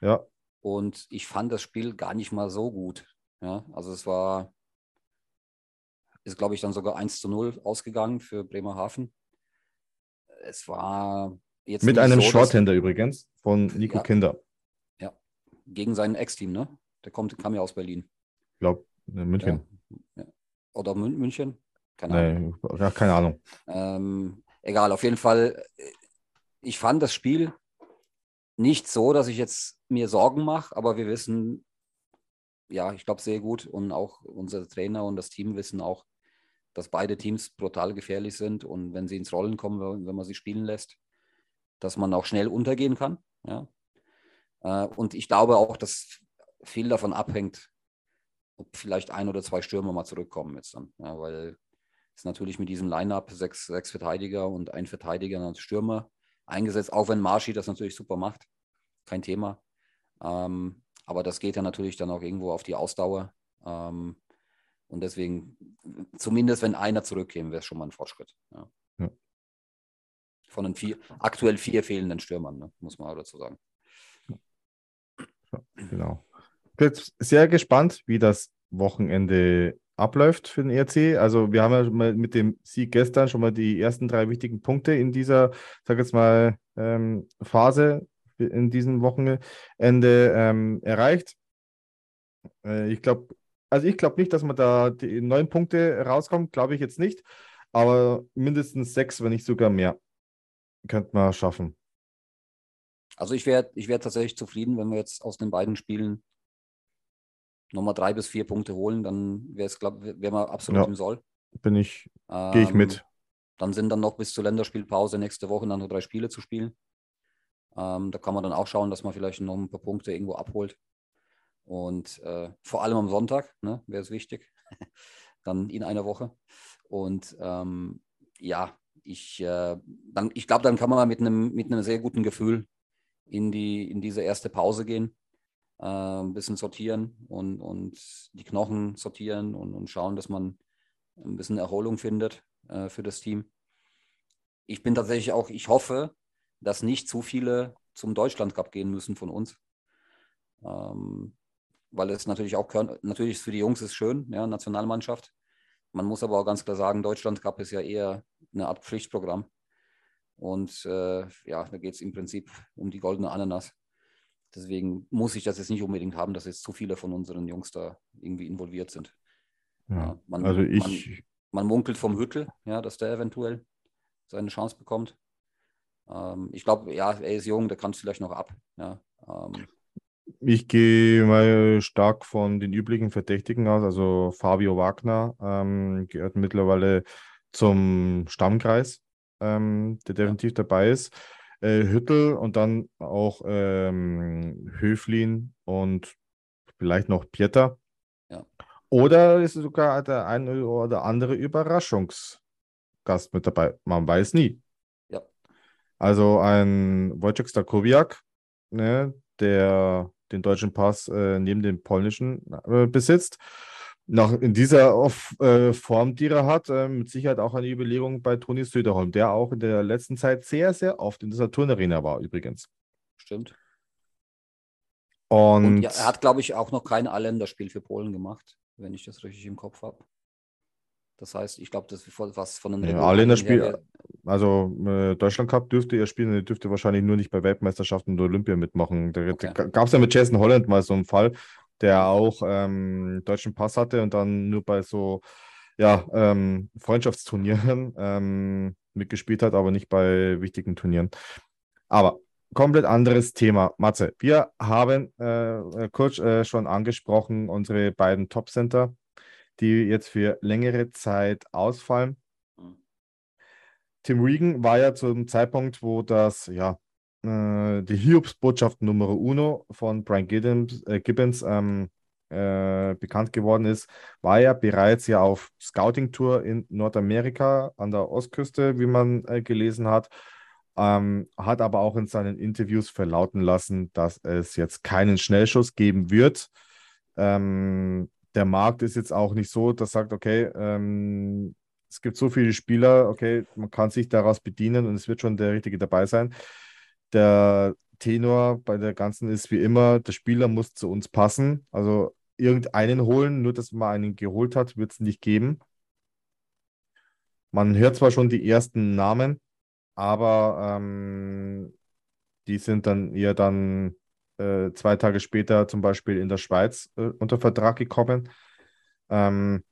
Ja. Und ich fand das Spiel gar nicht mal so gut. Ja, also es war, ist glaube ich dann sogar 1 zu 0 ausgegangen für Bremerhaven. Es war jetzt. Mit einem so, Shorthänder übrigens von Nico ja, Kinder. Ja, gegen sein Ex-Team, ne? Der kommt, kam ja aus Berlin. Ich glaube, München. Ja, ja. Oder München? Keine Ahnung. Nee, keine Ahnung. Ähm, egal, auf jeden Fall. Ich fand das Spiel nicht so, dass ich jetzt mir Sorgen mache, aber wir wissen, ja, ich glaube sehr gut und auch unser Trainer und das Team wissen auch, dass beide Teams brutal gefährlich sind und wenn sie ins Rollen kommen, wenn man sie spielen lässt, dass man auch schnell untergehen kann. Ja. Äh, und ich glaube auch, dass viel davon abhängt, ob vielleicht ein oder zwei Stürmer mal zurückkommen jetzt dann. Ja, weil es natürlich mit diesem Line-Up sechs, sechs Verteidiger und ein Verteidiger und Stürmer eingesetzt, auch wenn Marschi das natürlich super macht. Kein Thema. Ähm, aber das geht ja natürlich dann auch irgendwo auf die Ausdauer. Ähm, und deswegen, zumindest wenn einer zurückkäme, wäre es schon mal ein Fortschritt. Ja. Ja. Von den vier, aktuell vier fehlenden Stürmern, ne, muss man dazu sagen. Genau. Ich bin sehr gespannt, wie das Wochenende abläuft für den ERC. Also wir haben ja mit dem Sieg gestern schon mal die ersten drei wichtigen Punkte in dieser, sag jetzt mal, ähm, Phase in diesem Wochenende ähm, erreicht. Äh, ich glaube, also ich glaube nicht, dass man da die neun Punkte rauskommt, glaube ich jetzt nicht. Aber mindestens sechs, wenn nicht sogar mehr, könnte man schaffen. Also ich wäre ich wär tatsächlich zufrieden, wenn wir jetzt aus den beiden Spielen nochmal drei bis vier Punkte holen, dann wäre es, glaube wäre man absolut ja, im Soll. Bin ich, ähm, gehe ich mit. Dann sind dann noch bis zur Länderspielpause nächste Woche dann noch drei Spiele zu spielen. Ähm, da kann man dann auch schauen, dass man vielleicht noch ein paar Punkte irgendwo abholt. Und äh, vor allem am Sonntag, ne, wäre es wichtig. dann in einer Woche. Und ähm, ja, ich, äh, ich glaube, dann kann man mit einem, mit einem sehr guten Gefühl in, die, in diese erste Pause gehen, äh, ein bisschen sortieren und, und die Knochen sortieren und, und schauen, dass man ein bisschen Erholung findet äh, für das Team. Ich bin tatsächlich auch, ich hoffe, dass nicht zu viele zum Deutschland Cup gehen müssen von uns. Ähm, weil es natürlich auch, natürlich für die Jungs ist schön, ja, Nationalmannschaft. Man muss aber auch ganz klar sagen, Deutschland Cup ist ja eher eine Art Pflichtprogramm. Und äh, ja, da geht es im Prinzip um die goldene Ananas. Deswegen muss ich das jetzt nicht unbedingt haben, dass jetzt zu viele von unseren Jungs da irgendwie involviert sind. Ja, man, also ich. Man, man, munkelt vom Hüttel, ja, dass der eventuell seine Chance bekommt. Ähm, ich glaube, ja, er ist jung, der kann es vielleicht noch ab. Ja, ähm, ich gehe mal stark von den üblichen Verdächtigen aus. Also Fabio Wagner ähm, gehört mittlerweile zum Stammkreis, ähm, der definitiv ja. dabei ist. Äh, Hüttel und dann auch ähm, Höflin und vielleicht noch Pieter. Ja. Oder ist sogar der eine oder andere Überraschungsgast mit dabei. Man weiß nie. Ja. Also ein Wojciech Stakowiak, ne, der den deutschen Pass äh, neben dem polnischen äh, besitzt. Nach, in dieser auf, äh, Form, die er hat, äh, mit Sicherheit auch eine Überlegung bei Toni Söderholm, der auch in der letzten Zeit sehr, sehr oft in dieser Turnarena war, übrigens. Stimmt. Und, Und ja, er hat, glaube ich, auch noch kein Alländerspiel für Polen gemacht, wenn ich das richtig im Kopf habe. Das heißt, ich glaube, das ist was von den ja, Alländerspiel, also äh, Deutschland Cup dürfte er spielen, er dürfte wahrscheinlich nur nicht bei Weltmeisterschaften und Olympia mitmachen. Da, okay. da gab es ja mit Jason Holland mal so einen Fall, der auch ähm, deutschen Pass hatte und dann nur bei so ja, ähm, Freundschaftsturnieren ähm, mitgespielt hat, aber nicht bei wichtigen Turnieren. Aber komplett anderes Thema. Matze, wir haben äh, kurz äh, schon angesprochen, unsere beiden Top-Center die jetzt für längere Zeit ausfallen. Mhm. Tim Regan war ja zum Zeitpunkt, wo das, ja, äh, die Hiobs-Botschaft Nummer Uno von Brian Gibbons, äh, Gibbons ähm, äh, bekannt geworden ist, war er bereits ja auf Scouting-Tour in Nordamerika an der Ostküste, wie man äh, gelesen hat. Ähm, hat aber auch in seinen Interviews verlauten lassen, dass es jetzt keinen Schnellschuss geben wird. Ähm, der Markt ist jetzt auch nicht so, dass sagt, okay, ähm, es gibt so viele Spieler, okay, man kann sich daraus bedienen und es wird schon der Richtige dabei sein. Der Tenor bei der ganzen ist wie immer, der Spieler muss zu uns passen. Also irgendeinen holen, nur dass man einen geholt hat, wird es nicht geben. Man hört zwar schon die ersten Namen, aber ähm, die sind dann eher dann äh, zwei Tage später zum Beispiel in der Schweiz äh, unter Vertrag gekommen. Ähm,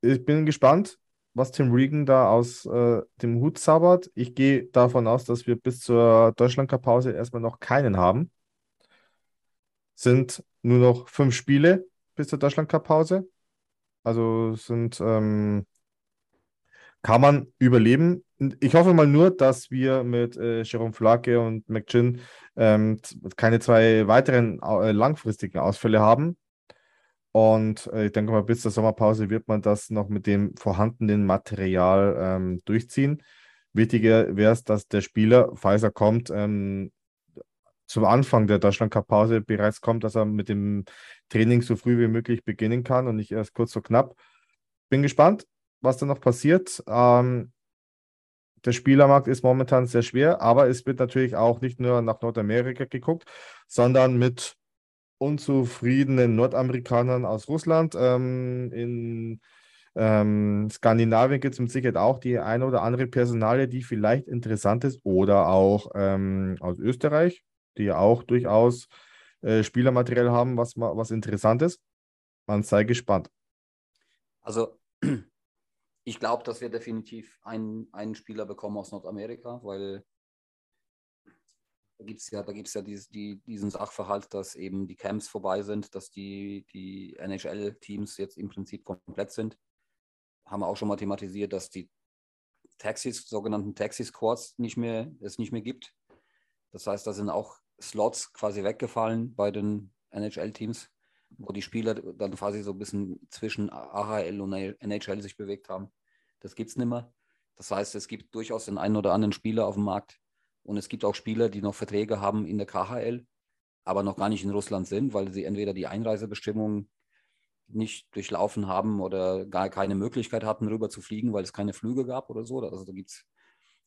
ich bin gespannt, was Tim Regan da aus äh, dem Hut zaubert. Ich gehe davon aus, dass wir bis zur Deutschland-Cup-Pause erstmal noch keinen haben. Sind nur noch fünf Spiele bis zur Deutschland-Cup-Pause. Also sind, ähm, kann man überleben. Ich hoffe mal nur, dass wir mit äh, Jerome Flake und McGinn ähm, keine zwei weiteren äh, langfristigen Ausfälle haben. Und äh, ich denke mal, bis zur Sommerpause wird man das noch mit dem vorhandenen Material ähm, durchziehen. Wichtiger wäre es, dass der Spieler, falls er kommt, ähm, zum Anfang der Deutschland-Cup-Pause bereits kommt, dass er mit dem Training so früh wie möglich beginnen kann und nicht erst kurz vor knapp. Bin gespannt, was da noch passiert. Ähm, der Spielermarkt ist momentan sehr schwer, aber es wird natürlich auch nicht nur nach Nordamerika geguckt, sondern mit unzufriedenen Nordamerikanern aus Russland. Ähm, in ähm, Skandinavien gibt es mit Sicherheit auch die eine oder andere Personale, die vielleicht interessant ist, oder auch ähm, aus Österreich, die auch durchaus äh, Spielermaterial haben, was, was interessant ist. Man sei gespannt. Also ich glaube, dass wir definitiv einen, einen Spieler bekommen aus Nordamerika, weil da gibt es ja, da gibt's ja dieses, die, diesen Sachverhalt, dass eben die Camps vorbei sind, dass die, die NHL-Teams jetzt im Prinzip komplett sind. Haben wir auch schon mal thematisiert, dass die Taxis, sogenannten Taxi-Squads nicht mehr, es nicht mehr gibt. Das heißt, da sind auch Slots quasi weggefallen bei den NHL-Teams wo die Spieler dann quasi so ein bisschen zwischen AHL und NHL sich bewegt haben. Das gibt es nicht mehr. Das heißt, es gibt durchaus den einen oder anderen Spieler auf dem Markt und es gibt auch Spieler, die noch Verträge haben in der KHL, aber noch gar nicht in Russland sind, weil sie entweder die Einreisebestimmungen nicht durchlaufen haben oder gar keine Möglichkeit hatten, rüber zu fliegen, weil es keine Flüge gab oder so. Also da gibt's,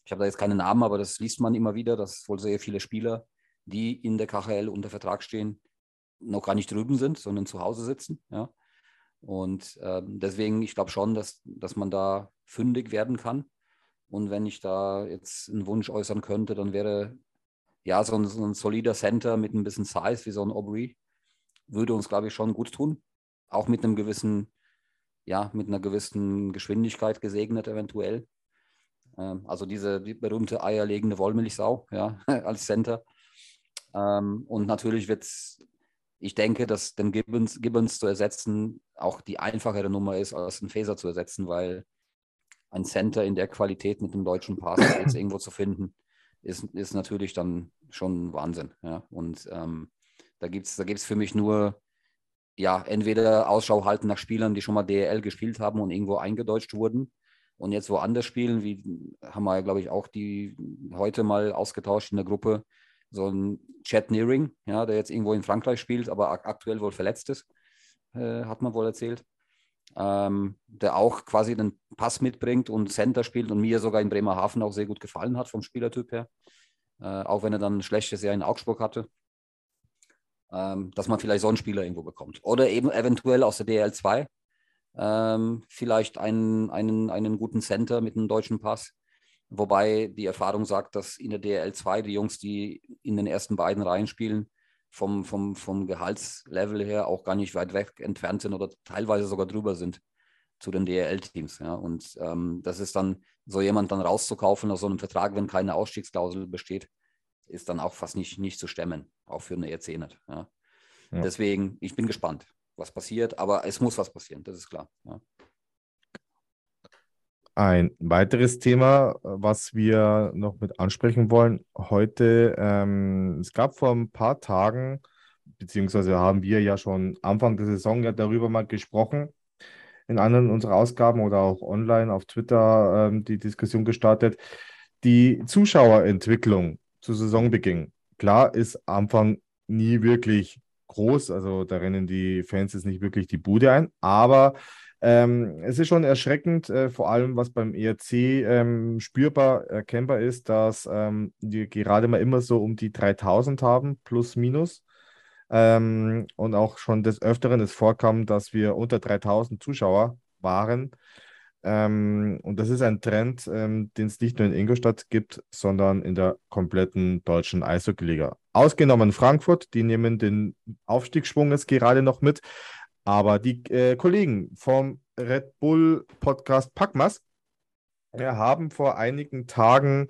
ich habe da jetzt keine Namen, aber das liest man immer wieder, dass wohl sehr viele Spieler, die in der KHL unter Vertrag stehen, noch gar nicht drüben sind, sondern zu Hause sitzen. Ja. Und ähm, deswegen, ich glaube schon, dass, dass man da fündig werden kann. Und wenn ich da jetzt einen Wunsch äußern könnte, dann wäre ja so ein, so ein solider Center mit ein bisschen Size wie so ein Aubrey, würde uns, glaube ich, schon gut tun. Auch mit einem gewissen, ja, mit einer gewissen Geschwindigkeit gesegnet eventuell. Ähm, also diese die berühmte eierlegende Wollmilchsau, ja, als Center. Ähm, und natürlich wird es ich denke, dass den Gibbons, Gibbons zu ersetzen auch die einfachere Nummer ist, als einen Phaser zu ersetzen, weil ein Center in der Qualität mit dem deutschen Pass jetzt irgendwo zu finden, ist, ist natürlich dann schon Wahnsinn. Ja? Und ähm, da gibt es da gibt's für mich nur, ja, entweder Ausschau halten nach Spielern, die schon mal DL gespielt haben und irgendwo eingedeutscht wurden und jetzt woanders spielen, wie haben wir, glaube ich, auch die heute mal ausgetauscht in der Gruppe, so ein Chad Nearing, ja, der jetzt irgendwo in Frankreich spielt, aber aktuell wohl verletzt ist, äh, hat man wohl erzählt. Ähm, der auch quasi den Pass mitbringt und Center spielt und mir sogar in Bremerhaven auch sehr gut gefallen hat vom Spielertyp her. Äh, auch wenn er dann ein schlechtes Jahr in Augsburg hatte. Ähm, dass man vielleicht so einen Spieler irgendwo bekommt. Oder eben eventuell aus der DL2 ähm, vielleicht einen, einen, einen guten Center mit einem deutschen Pass Wobei die Erfahrung sagt, dass in der DL2 die Jungs, die in den ersten beiden Reihen spielen, vom, vom, vom Gehaltslevel her auch gar nicht weit weg entfernt sind oder teilweise sogar drüber sind zu den DL-Teams. Ja. Und ähm, das ist dann, so jemand dann rauszukaufen aus so einem Vertrag, wenn keine Ausstiegsklausel besteht, ist dann auch fast nicht, nicht zu stemmen, auch für eine ERC nicht. Ja. Ja. Deswegen, ich bin gespannt. was passiert, aber es muss was passieren, das ist klar. Ja. Ein weiteres Thema, was wir noch mit ansprechen wollen heute, ähm, es gab vor ein paar Tagen, beziehungsweise haben wir ja schon Anfang der Saison ja darüber mal gesprochen, in anderen unserer Ausgaben oder auch online auf Twitter ähm, die Diskussion gestartet, die Zuschauerentwicklung zu Saisonbeginn. Klar ist Anfang nie wirklich groß, also da rennen die Fans jetzt nicht wirklich die Bude ein, aber ähm, es ist schon erschreckend, äh, vor allem was beim ERC ähm, spürbar erkennbar ist, dass ähm, wir gerade mal immer so um die 3000 haben, plus minus. Ähm, und auch schon des Öfteren es vorkam, dass wir unter 3000 Zuschauer waren. Ähm, und das ist ein Trend, ähm, den es nicht nur in Ingolstadt gibt, sondern in der kompletten deutschen Eishockeyliga. Ausgenommen Frankfurt, die nehmen den Aufstiegsschwung jetzt gerade noch mit. Aber die äh, Kollegen vom Red Bull Podcast Packmas äh, haben vor einigen Tagen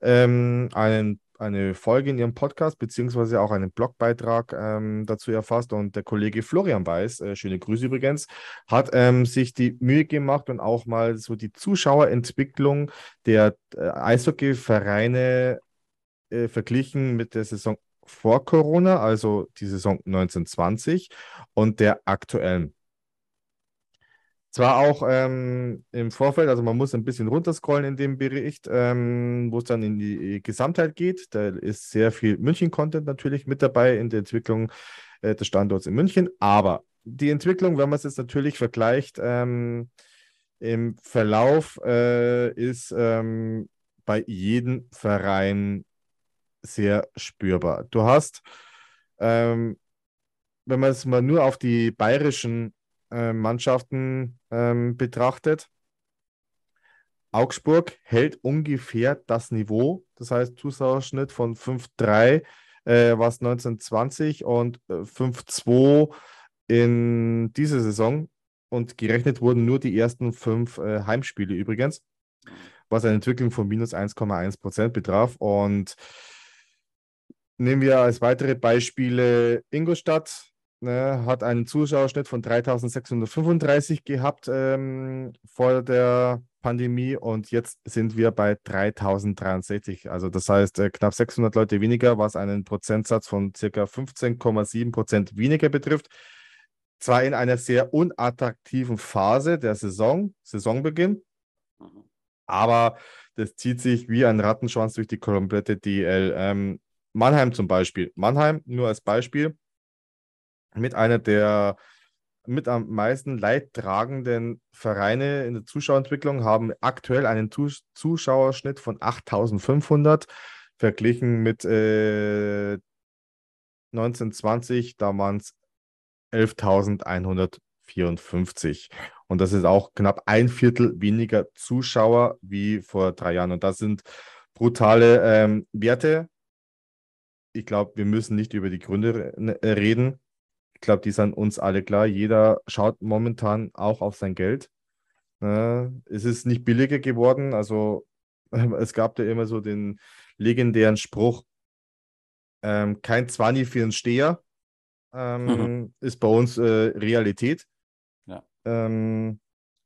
ähm, einen, eine Folge in ihrem Podcast beziehungsweise auch einen Blogbeitrag ähm, dazu erfasst. Und der Kollege Florian Weiß, äh, schöne Grüße übrigens, hat ähm, sich die Mühe gemacht und auch mal so die Zuschauerentwicklung der äh, Eishockeyvereine äh, verglichen mit der Saison vor Corona, also die Saison 1920 und der aktuellen. Zwar auch ähm, im Vorfeld, also man muss ein bisschen runterscrollen in dem Bericht, ähm, wo es dann in die Gesamtheit geht. Da ist sehr viel München-Content natürlich mit dabei in der Entwicklung äh, des Standorts in München. Aber die Entwicklung, wenn man es jetzt natürlich vergleicht, ähm, im Verlauf äh, ist ähm, bei jedem Verein sehr spürbar. Du hast, ähm, wenn man es mal nur auf die bayerischen äh, Mannschaften ähm, betrachtet, Augsburg hält ungefähr das Niveau, das heißt Zuschauerschnitt von 5,3 äh, was 1920 und äh, 5,2 in dieser Saison und gerechnet wurden nur die ersten fünf äh, Heimspiele übrigens, was eine Entwicklung von minus 1,1 Prozent betraf und Nehmen wir als weitere Beispiele Ingolstadt, ne, hat einen Zuschauerschnitt von 3635 gehabt ähm, vor der Pandemie und jetzt sind wir bei 3063. Also das heißt äh, knapp 600 Leute weniger, was einen Prozentsatz von circa 15,7 Prozent weniger betrifft. Zwar in einer sehr unattraktiven Phase der Saison, Saisonbeginn, mhm. aber das zieht sich wie ein Rattenschwanz durch die komplette DL. Ähm, Mannheim zum Beispiel. Mannheim, nur als Beispiel, mit einer der mit am meisten leidtragenden Vereine in der Zuschauerentwicklung haben aktuell einen Zuschauerschnitt von 8500 verglichen mit äh, 1920, da waren es 11.154. Und das ist auch knapp ein Viertel weniger Zuschauer wie vor drei Jahren. Und das sind brutale ähm, Werte, ich glaube, wir müssen nicht über die Gründe ne, reden. Ich glaube, die sind uns alle klar. Jeder schaut momentan auch auf sein Geld. es ist nicht billiger geworden. Also es gab ja immer so den legendären Spruch, ähm, kein Zwanni für einen Steher ähm, mhm. ist bei uns äh, Realität. Ja. Ähm,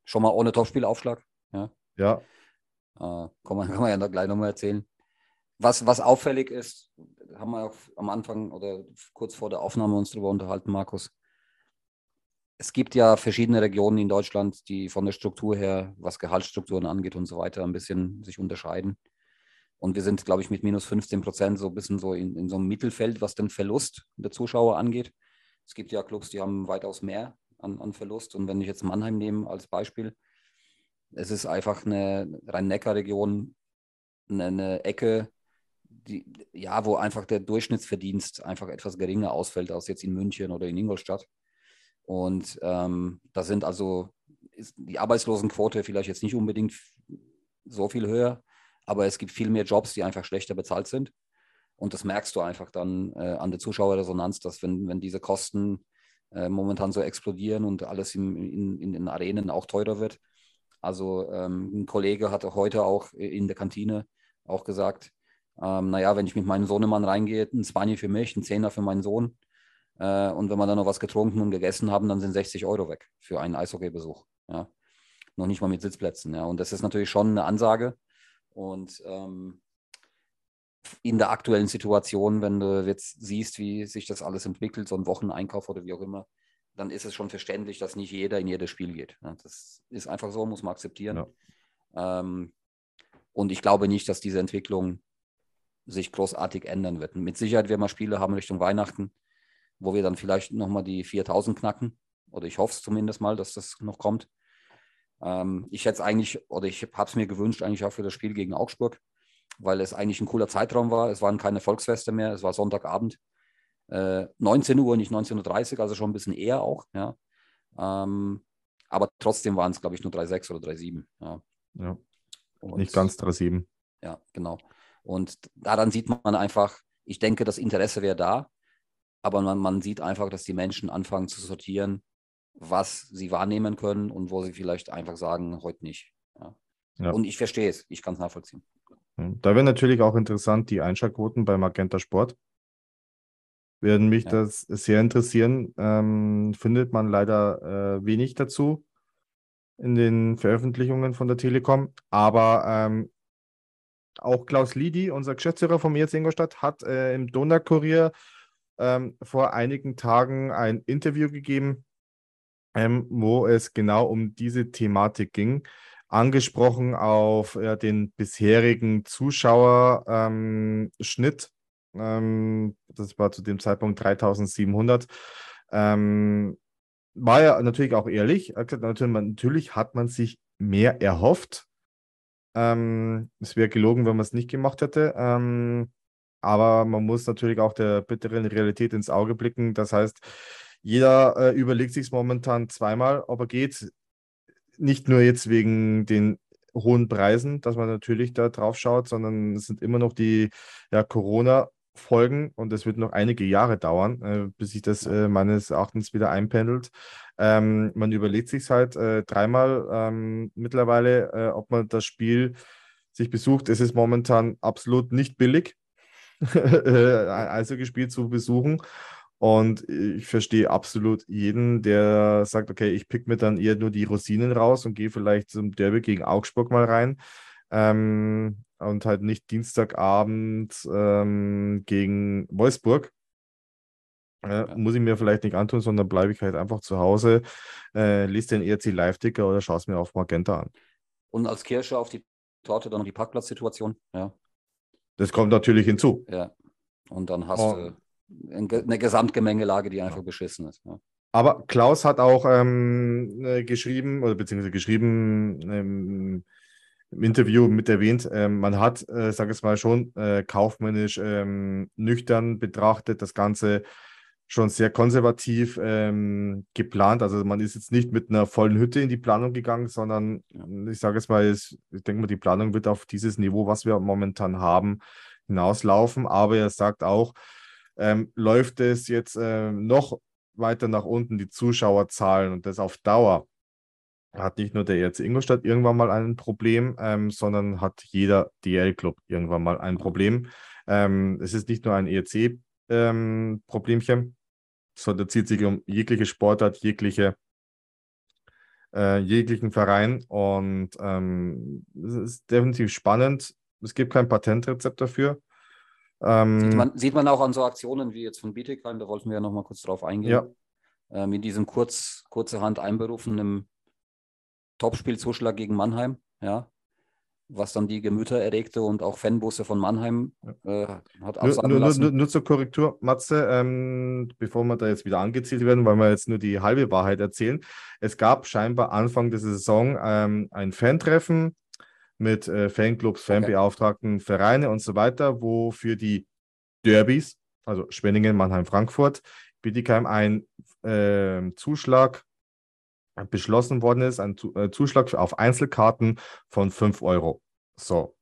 Schon mal ohne Topspielaufschlag. Ja. Ja. Äh, kann, man, kann man ja gleich nochmal erzählen. Was, was auffällig ist, haben wir auch am Anfang oder kurz vor der Aufnahme uns darüber unterhalten, Markus. Es gibt ja verschiedene Regionen in Deutschland, die von der Struktur her, was Gehaltsstrukturen angeht und so weiter, ein bisschen sich unterscheiden. Und wir sind, glaube ich, mit minus 15 Prozent so ein bisschen so in, in so einem Mittelfeld, was den Verlust der Zuschauer angeht. Es gibt ja Clubs, die haben weitaus mehr an, an Verlust. Und wenn ich jetzt Mannheim nehme als Beispiel, es ist einfach eine Rhein-Neckar-Region, eine, eine Ecke, die, ja, wo einfach der Durchschnittsverdienst einfach etwas geringer ausfällt als jetzt in München oder in Ingolstadt. Und ähm, da sind also die Arbeitslosenquote vielleicht jetzt nicht unbedingt so viel höher, aber es gibt viel mehr Jobs, die einfach schlechter bezahlt sind. Und das merkst du einfach dann äh, an der Zuschauerresonanz, dass wenn, wenn diese Kosten äh, momentan so explodieren und alles im, in, in den Arenen auch teurer wird. Also ähm, ein Kollege hatte heute auch in der Kantine auch gesagt, ähm, naja, wenn ich mit meinem Sohnemann reingehe, ein Spanier für mich, ein Zehner für meinen Sohn. Äh, und wenn wir dann noch was getrunken und gegessen haben, dann sind 60 Euro weg für einen Eishockeybesuch. Ja. Noch nicht mal mit Sitzplätzen. Ja. Und das ist natürlich schon eine Ansage. Und ähm, in der aktuellen Situation, wenn du jetzt siehst, wie sich das alles entwickelt, so ein Wocheneinkauf oder wie auch immer, dann ist es schon verständlich, dass nicht jeder in jedes Spiel geht. Das ist einfach so, muss man akzeptieren. Ja. Ähm, und ich glaube nicht, dass diese Entwicklung sich großartig ändern wird. Mit Sicherheit werden wir Spiele haben Richtung Weihnachten, wo wir dann vielleicht nochmal die 4000 knacken. Oder ich hoffe es zumindest mal, dass das noch kommt. Ähm, ich hätte es eigentlich, oder ich habe es mir gewünscht, eigentlich auch für das Spiel gegen Augsburg, weil es eigentlich ein cooler Zeitraum war. Es waren keine Volksfeste mehr, es war Sonntagabend. Äh, 19 Uhr, nicht 19.30 Uhr, also schon ein bisschen eher auch. Ja. Ähm, aber trotzdem waren es, glaube ich, nur 3,6 oder 3,7. Ja. ja. nicht ganz 3,7. Ja, genau. Und daran sieht man einfach, ich denke, das Interesse wäre da, aber man, man sieht einfach, dass die Menschen anfangen zu sortieren, was sie wahrnehmen können und wo sie vielleicht einfach sagen, heute nicht. Ja. Ja. Und ich verstehe es, ich kann es nachvollziehen. Da wäre natürlich auch interessant die Einschaltquoten bei Magenta Sport. Werden mich ja. das sehr interessieren. Ähm, findet man leider äh, wenig dazu in den Veröffentlichungen von der Telekom. Aber ähm, auch Klaus Lidi, unser Geschäftsführer vom ERC Ingolstadt, hat äh, im Donaukurier ähm, vor einigen Tagen ein Interview gegeben, ähm, wo es genau um diese Thematik ging. Angesprochen auf ja, den bisherigen Zuschauerschnitt. Ähm, das war zu dem Zeitpunkt 3700. Ähm, war ja natürlich auch ehrlich. Natürlich hat man sich mehr erhofft. Ähm, es wäre gelogen, wenn man es nicht gemacht hätte. Ähm, aber man muss natürlich auch der bitteren Realität ins Auge blicken. Das heißt, jeder äh, überlegt sich momentan zweimal, ob er geht. Nicht nur jetzt wegen den hohen Preisen, dass man natürlich da drauf schaut, sondern es sind immer noch die ja, Corona-Folgen und es wird noch einige Jahre dauern, äh, bis sich das äh, meines Erachtens wieder einpendelt. Ähm, man überlegt sich halt äh, dreimal ähm, mittlerweile, äh, ob man das Spiel sich besucht. Es ist momentan absolut nicht billig, ein Eishockeyspiel zu besuchen. Und ich verstehe absolut jeden, der sagt, okay, ich pick mir dann eher nur die Rosinen raus und gehe vielleicht zum Derby gegen Augsburg mal rein. Ähm, und halt nicht Dienstagabend ähm, gegen Wolfsburg. Äh, ja. Muss ich mir vielleicht nicht antun, sondern bleibe ich halt einfach zu Hause, äh, lese den ERC Live-Ticker oder schaue es mir auf Magenta an. Und als Kirsche auf die Torte dann noch die Parkplatzsituation, ja. Das kommt natürlich hinzu. Ja. Und dann hast oh. du eine Gesamtgemengelage, die einfach beschissen ist. Ja. Aber Klaus hat auch ähm, äh, geschrieben, oder beziehungsweise geschrieben ähm, im Interview mit erwähnt, ähm, man hat, äh, sage ich mal, schon äh, kaufmännisch ähm, nüchtern betrachtet, das Ganze schon sehr konservativ ähm, geplant. Also man ist jetzt nicht mit einer vollen Hütte in die Planung gegangen, sondern ich sage es mal, ich denke mal, die Planung wird auf dieses Niveau, was wir momentan haben, hinauslaufen. Aber er sagt auch, ähm, läuft es jetzt äh, noch weiter nach unten, die Zuschauerzahlen und das auf Dauer, hat nicht nur der ERC Ingolstadt irgendwann mal ein Problem, ähm, sondern hat jeder DL-Club irgendwann mal ein Problem. Ähm, es ist nicht nur ein ERC-Problemchen, ähm, sondern zieht sich um jegliche Sportart, jegliche, äh, jeglichen Verein und ähm, es ist definitiv spannend. Es gibt kein Patentrezept dafür. Ähm, sieht, man, sieht man auch an so Aktionen wie jetzt von Bietigheim, da wollten wir ja nochmal kurz drauf eingehen. Ja. Mit diesem kurz, kurzerhand einberufenen Topspielzuschlag gegen Mannheim, ja. Was dann die Gemüter erregte und auch Fanbusse von Mannheim äh, hat absagen nur, lassen. Nur, nur, zur Korrektur, Matze, ähm, bevor wir da jetzt wieder angezielt werden, weil wir jetzt nur die halbe Wahrheit erzählen. Es gab scheinbar Anfang der Saison ähm, ein Fantreffen mit äh, Fanclubs, Fanbeauftragten, okay. Vereine und so weiter, wo für die Derbys, also Schwenningen, Mannheim, Frankfurt, Bietigheim ein äh, Zuschlag beschlossen worden ist, ein äh, Zuschlag auf Einzelkarten von 5 Euro. So.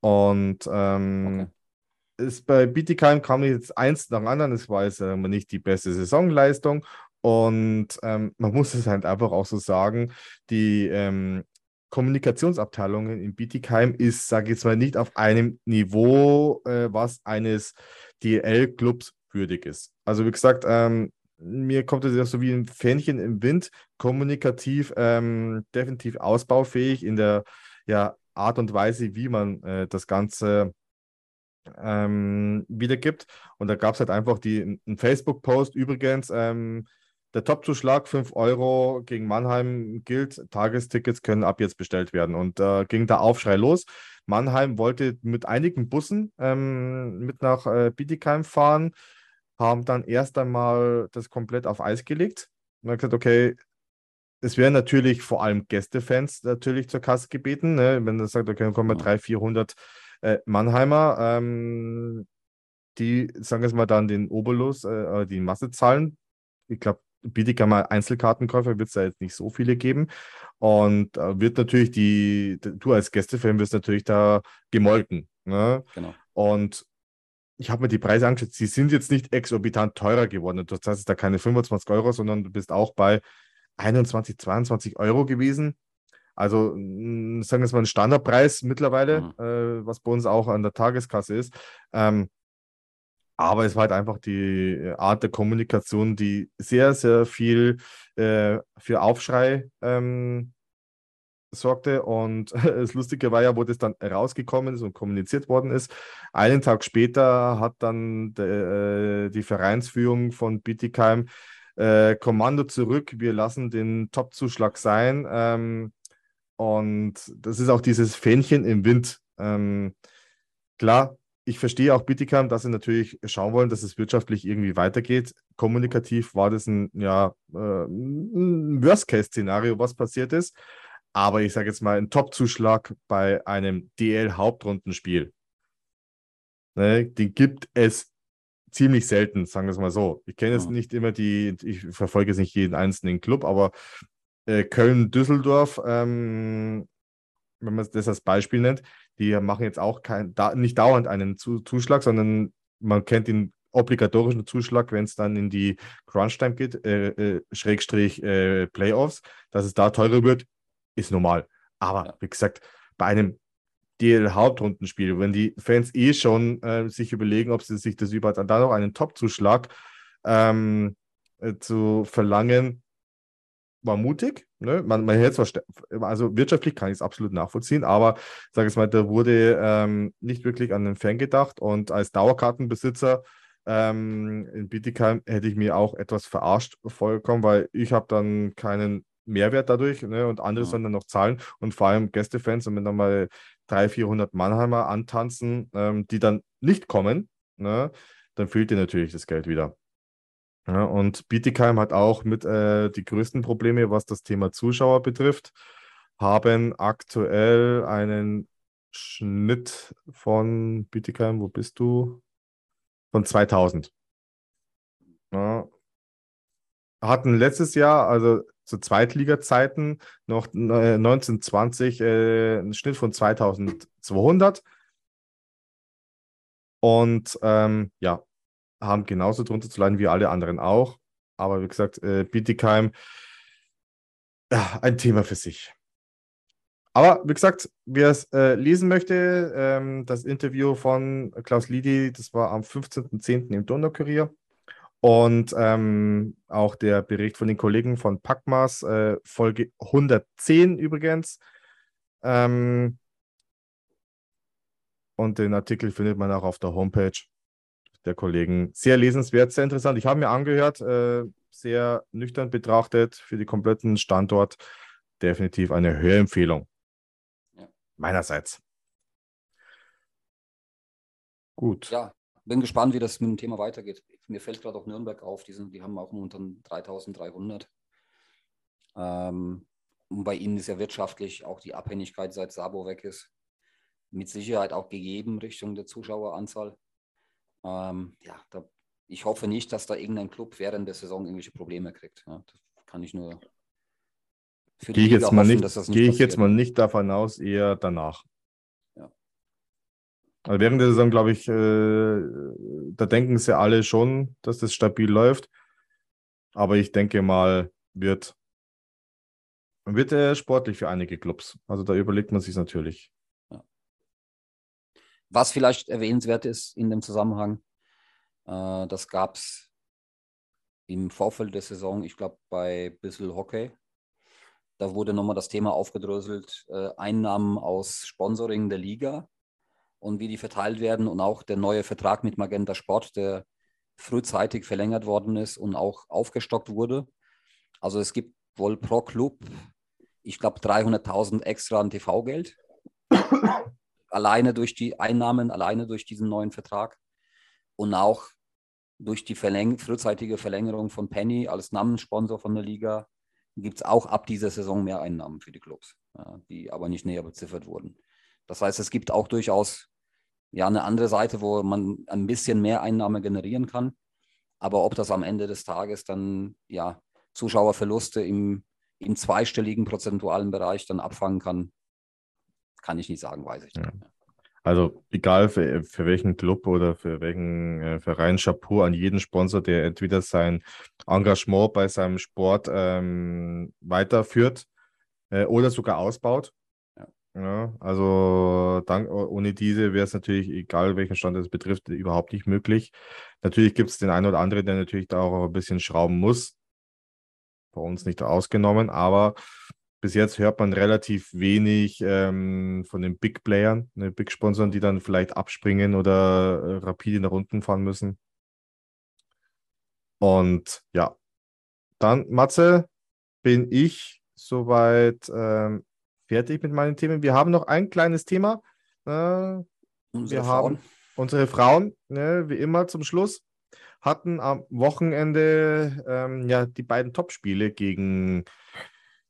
Und ähm, okay. ist bei Bietigheim kam jetzt eins nach dem anderen. Es war jetzt äh, nicht die beste Saisonleistung. Und ähm, man muss es halt einfach auch so sagen, die ähm, Kommunikationsabteilungen in Bietigheim ist, sage ich jetzt mal, nicht auf einem Niveau, äh, was eines DL-Clubs würdig ist. Also wie gesagt, ähm, mir kommt es ja so wie ein Fähnchen im Wind, kommunikativ ähm, definitiv ausbaufähig in der ja, Art und Weise, wie man äh, das Ganze ähm, wiedergibt. Und da gab es halt einfach die, einen Facebook-Post übrigens, ähm, der Topzuschlag 5 Euro gegen Mannheim gilt. Tagestickets können ab jetzt bestellt werden. Und äh, ging der Aufschrei los. Mannheim wollte mit einigen Bussen ähm, mit nach äh, Bietigheim fahren, haben dann erst einmal das komplett auf Eis gelegt. Und haben gesagt, okay, es werden natürlich vor allem Gästefans natürlich zur Kasse gebeten. Ne? Wenn er sagt, okay, dann kommen wir 300, 400 äh, Mannheimer, ähm, die, sagen wir mal, dann den Obolus, äh, die Masse zahlen. Ich glaube, Bietighammer Einzelkartenkäufer wird es da jetzt nicht so viele geben. Und äh, wird natürlich die, du als Gästefan wirst natürlich da gemolken. Ne? Genau. Und ich habe mir die Preise angeschaut, sie sind jetzt nicht exorbitant teurer geworden. Das heißt, da keine 25 Euro, sondern du bist auch bei 21, 22 Euro gewesen. Also sagen wir es mal ein Standardpreis mittlerweile, mhm. äh, was bei uns auch an der Tageskasse ist. Ähm, aber es war halt einfach die Art der Kommunikation, die sehr, sehr viel äh, für Aufschrei ähm, sorgte. Und das Lustige war ja, wo das dann rausgekommen ist und kommuniziert worden ist. Einen Tag später hat dann de, äh, die Vereinsführung von Bietigheim äh, Kommando zurück, wir lassen den Top-Zuschlag sein. Ähm, und das ist auch dieses Fähnchen im Wind. Ähm, klar, ich verstehe auch Bietigheim, dass sie natürlich schauen wollen, dass es wirtschaftlich irgendwie weitergeht. Kommunikativ war das ein, ja, äh, Worst-Case-Szenario, was passiert ist. Aber ich sage jetzt mal, ein Top-Zuschlag bei einem DL-Hauptrundenspiel. Ne, den gibt es ziemlich selten, sagen wir es mal so. Ich kenne jetzt ja. nicht immer die, ich verfolge jetzt nicht jeden einzelnen Club, aber äh, Köln-Düsseldorf, ähm, wenn man das als Beispiel nennt, die machen jetzt auch kein, da, nicht dauernd einen Zuschlag, sondern man kennt den obligatorischen Zuschlag, wenn es dann in die Crunch-Time geht, äh, äh, Schrägstrich äh, Playoffs, dass es da teurer wird, ist normal. Aber ja. wie gesagt, bei einem DL-Hauptrundenspiel, wenn die Fans eh schon äh, sich überlegen, ob sie sich das überhaupt dann noch einen Top-Zuschlag ähm, äh, zu verlangen, war mutig. Ne? Man, man hätte zwar, also wirtschaftlich kann ich es absolut nachvollziehen, aber sage ich mal, da wurde ähm, nicht wirklich an den Fan gedacht und als Dauerkartenbesitzer ähm, in Bietigheim hätte ich mir auch etwas verarscht vollkommen, weil ich habe dann keinen Mehrwert dadurch ne? und andere ja. sollen dann noch zahlen und vor allem Gästefans und wenn dann mal 300, 400 Mannheimer antanzen, ähm, die dann nicht kommen, ne? dann fehlt dir natürlich das Geld wieder. Ja, und Bietigheim hat auch mit äh, die größten Probleme, was das Thema Zuschauer betrifft, haben aktuell einen Schnitt von Bietigheim, wo bist du? Von 2000. Ja. Hatten letztes Jahr, also zu Zweitliga-Zeiten, noch 1920 äh, einen Schnitt von 2200. Und ähm, ja, haben genauso drunter zu leiden wie alle anderen auch. Aber wie gesagt, äh, Bietigheim, ja, ein Thema für sich. Aber wie gesagt, wer es äh, lesen möchte, ähm, das Interview von Klaus Lidi, das war am 15.10. im Donaukurier. Und ähm, auch der Bericht von den Kollegen von Packmas, äh, Folge 110 übrigens. Ähm, und den Artikel findet man auch auf der Homepage der Kollegen. Sehr lesenswert, sehr interessant. Ich habe mir angehört, äh, sehr nüchtern betrachtet für den kompletten Standort. Definitiv eine Hörempfehlung. Ja. Meinerseits. Gut. Ja, bin gespannt, wie das mit dem Thema weitergeht. Mir fällt gerade auch Nürnberg auf, die, sind, die haben auch nur unter 3300. Ähm, und bei ihnen ist ja wirtschaftlich auch die Abhängigkeit, seit Sabo weg ist, mit Sicherheit auch gegeben Richtung der Zuschaueranzahl. Ähm, ja, da, ich hoffe nicht, dass da irgendein Club während der Saison irgendwelche Probleme kriegt. Ja, das kann ich nur für die Gehe ich, jetzt mal nicht, nicht gehe ich jetzt mal nicht davon aus, eher danach. Also während der Saison, glaube ich, äh, da denken sie alle schon, dass das stabil läuft. Aber ich denke mal, wird, wird äh, sportlich für einige Clubs. Also da überlegt man sich natürlich. Was vielleicht erwähnenswert ist in dem Zusammenhang, äh, das gab es im Vorfeld der Saison, ich glaube bei Bissel Hockey, da wurde nochmal das Thema aufgedröselt, äh, Einnahmen aus Sponsoring der Liga und wie die verteilt werden und auch der neue Vertrag mit Magenta Sport, der frühzeitig verlängert worden ist und auch aufgestockt wurde. Also es gibt wohl pro Club, ich glaube, 300.000 extra an TV-Geld. alleine durch die Einnahmen, alleine durch diesen neuen Vertrag. Und auch durch die Verläng frühzeitige Verlängerung von Penny als Namenssponsor von der Liga gibt es auch ab dieser Saison mehr Einnahmen für die Clubs, die aber nicht näher beziffert wurden. Das heißt, es gibt auch durchaus ja, eine andere Seite, wo man ein bisschen mehr Einnahme generieren kann. Aber ob das am Ende des Tages dann ja Zuschauerverluste im, im zweistelligen prozentualen Bereich dann abfangen kann, kann ich nicht sagen, weiß ich nicht. Ja. Also egal für, für welchen Club oder für welchen äh, Verein, Chapeau an jeden Sponsor, der entweder sein Engagement bei seinem Sport ähm, weiterführt äh, oder sogar ausbaut. Ja. also dank, ohne diese wäre es natürlich, egal welchen Stand es betrifft, überhaupt nicht möglich. Natürlich gibt es den einen oder anderen, der natürlich da auch ein bisschen schrauben muss. Bei uns nicht ausgenommen, aber bis jetzt hört man relativ wenig ähm, von den Big Playern, ne, Big Sponsoren, die dann vielleicht abspringen oder äh, rapide nach unten fahren müssen. Und ja, dann, Matze, bin ich soweit ähm, fertig mit meinen Themen. Wir haben noch ein kleines Thema. Äh, wir Frauen. haben unsere Frauen, ne, wie immer zum Schluss, hatten am Wochenende ähm, ja die beiden Topspiele gegen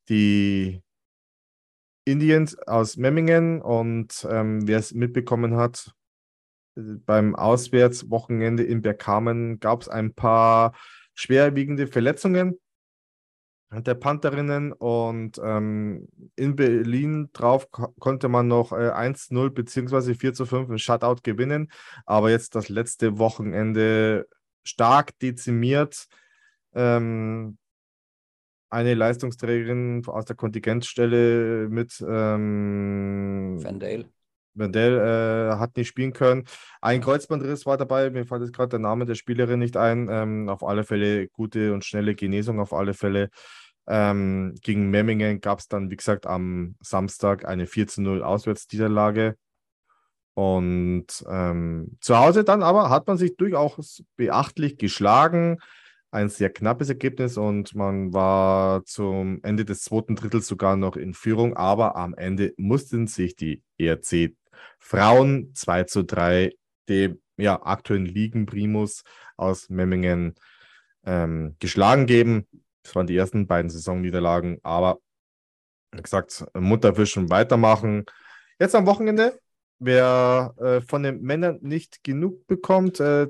die Indians aus Memmingen und ähm, wer es mitbekommen hat, beim Auswärtswochenende in Bergkamen gab es ein paar schwerwiegende Verletzungen der Pantherinnen und ähm, in Berlin drauf konnte man noch äh, 1-0 bzw. 4 zu 5 im Shutout gewinnen, aber jetzt das letzte Wochenende stark dezimiert. Ähm, eine Leistungsträgerin aus der Kontingentstelle mit ähm, Vandale. Vandale äh, hat nicht spielen können. Ein Kreuzbandriss war dabei, mir fällt jetzt gerade der Name der Spielerin nicht ein. Ähm, auf alle Fälle gute und schnelle Genesung, auf alle Fälle. Ähm, gegen Memmingen gab es dann, wie gesagt, am Samstag eine 14-0 Auswärtsniederlage. Und ähm, zu Hause dann aber hat man sich durchaus beachtlich geschlagen ein sehr knappes Ergebnis und man war zum Ende des zweiten Drittels sogar noch in Führung, aber am Ende mussten sich die ERC Frauen 2 zu 3 dem ja, aktuellen Ligenprimus aus Memmingen ähm, geschlagen geben. Das waren die ersten beiden Saisonniederlagen, aber wie gesagt, Mutterfischen weitermachen. Jetzt am Wochenende, wer äh, von den Männern nicht genug bekommt, äh,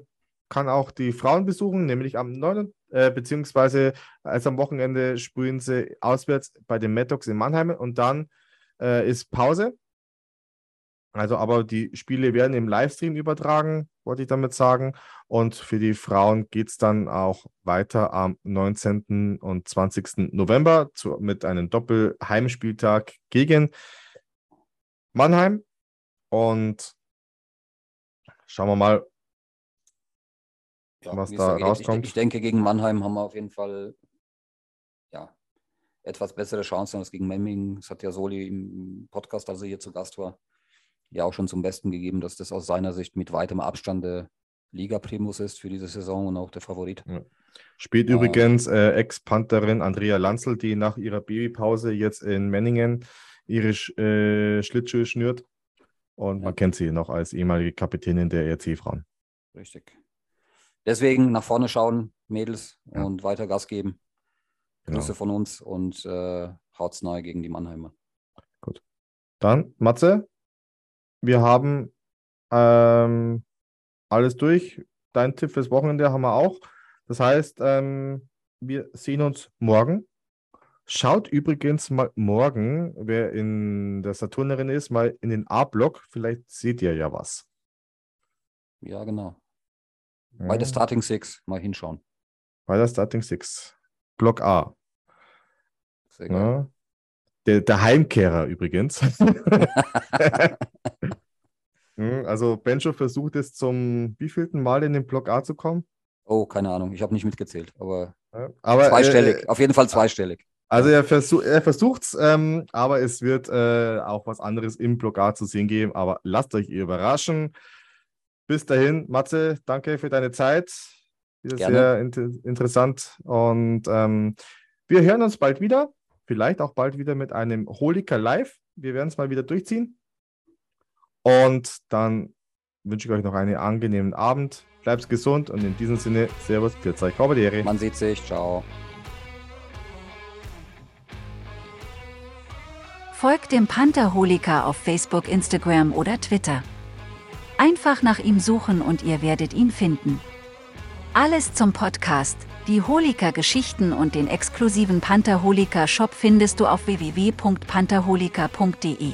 kann auch die Frauen besuchen, nämlich am 9. Äh, beziehungsweise also am Wochenende sprühen sie auswärts bei den Maddox in Mannheim und dann äh, ist Pause. Also, aber die Spiele werden im Livestream übertragen, wollte ich damit sagen. Und für die Frauen geht es dann auch weiter am 19. und 20. November zu, mit einem Doppelheimspieltag gegen Mannheim. Und schauen wir mal, ja, was da rauskommt. Ich, ich, denke, gegen Mannheim haben wir auf jeden Fall ja, etwas bessere Chancen als gegen Memming. Das hat ja Soli im Podcast, als er hier zu Gast war, ja auch schon zum Besten gegeben, dass das aus seiner Sicht mit weitem Abstand der Liga-Primus ist für diese Saison und auch der Favorit. Ja. Spielt äh, übrigens äh, Ex-Pantherin Andrea Lanzel, die nach ihrer Babypause jetzt in Menningen ihre äh, Schlittschuhe schnürt. Und ja. man kennt sie noch als ehemalige Kapitänin der ERC-Frauen. Richtig. Deswegen nach vorne schauen, Mädels, ja. und weiter Gas geben. Genau. Grüße von uns und äh, haut's neu gegen die Mannheimer. Gut. Dann, Matze, wir haben ähm, alles durch. Dein Tipp fürs Wochenende haben wir auch. Das heißt, ähm, wir sehen uns morgen. Schaut übrigens mal morgen, wer in der Saturnerin ist, mal in den A-Block. Vielleicht seht ihr ja was. Ja, genau. Bei der Starting Six mal hinschauen. Bei der Starting Six. Block A. Sehr ja. Der, der Heimkehrer übrigens. Hm, also Benjo versucht es zum wievielten Mal in den Block A zu kommen? Oh, keine Ahnung. Ich habe nicht mitgezählt, aber, aber zweistellig. Äh, Auf jeden Fall zweistellig. Also er, versuch, er versucht es, ähm, aber es wird äh, auch was anderes im Blogar zu sehen geben. Aber lasst euch überraschen. Bis dahin, Matze, danke für deine Zeit. Wieder Gerne. sehr inter interessant. Und ähm, wir hören uns bald wieder. Vielleicht auch bald wieder mit einem Holika Live. Wir werden es mal wieder durchziehen. Und dann wünsche ich euch noch einen angenehmen Abend. Bleibt gesund und in diesem Sinne, Servus, Pfiat euch, Man sieht sich, ciao. Folgt dem Pantherholiker auf Facebook, Instagram oder Twitter. Einfach nach ihm suchen und ihr werdet ihn finden. Alles zum Podcast, die Holika-Geschichten und den exklusiven Pantherholika-Shop findest du auf www.pantherholika.de.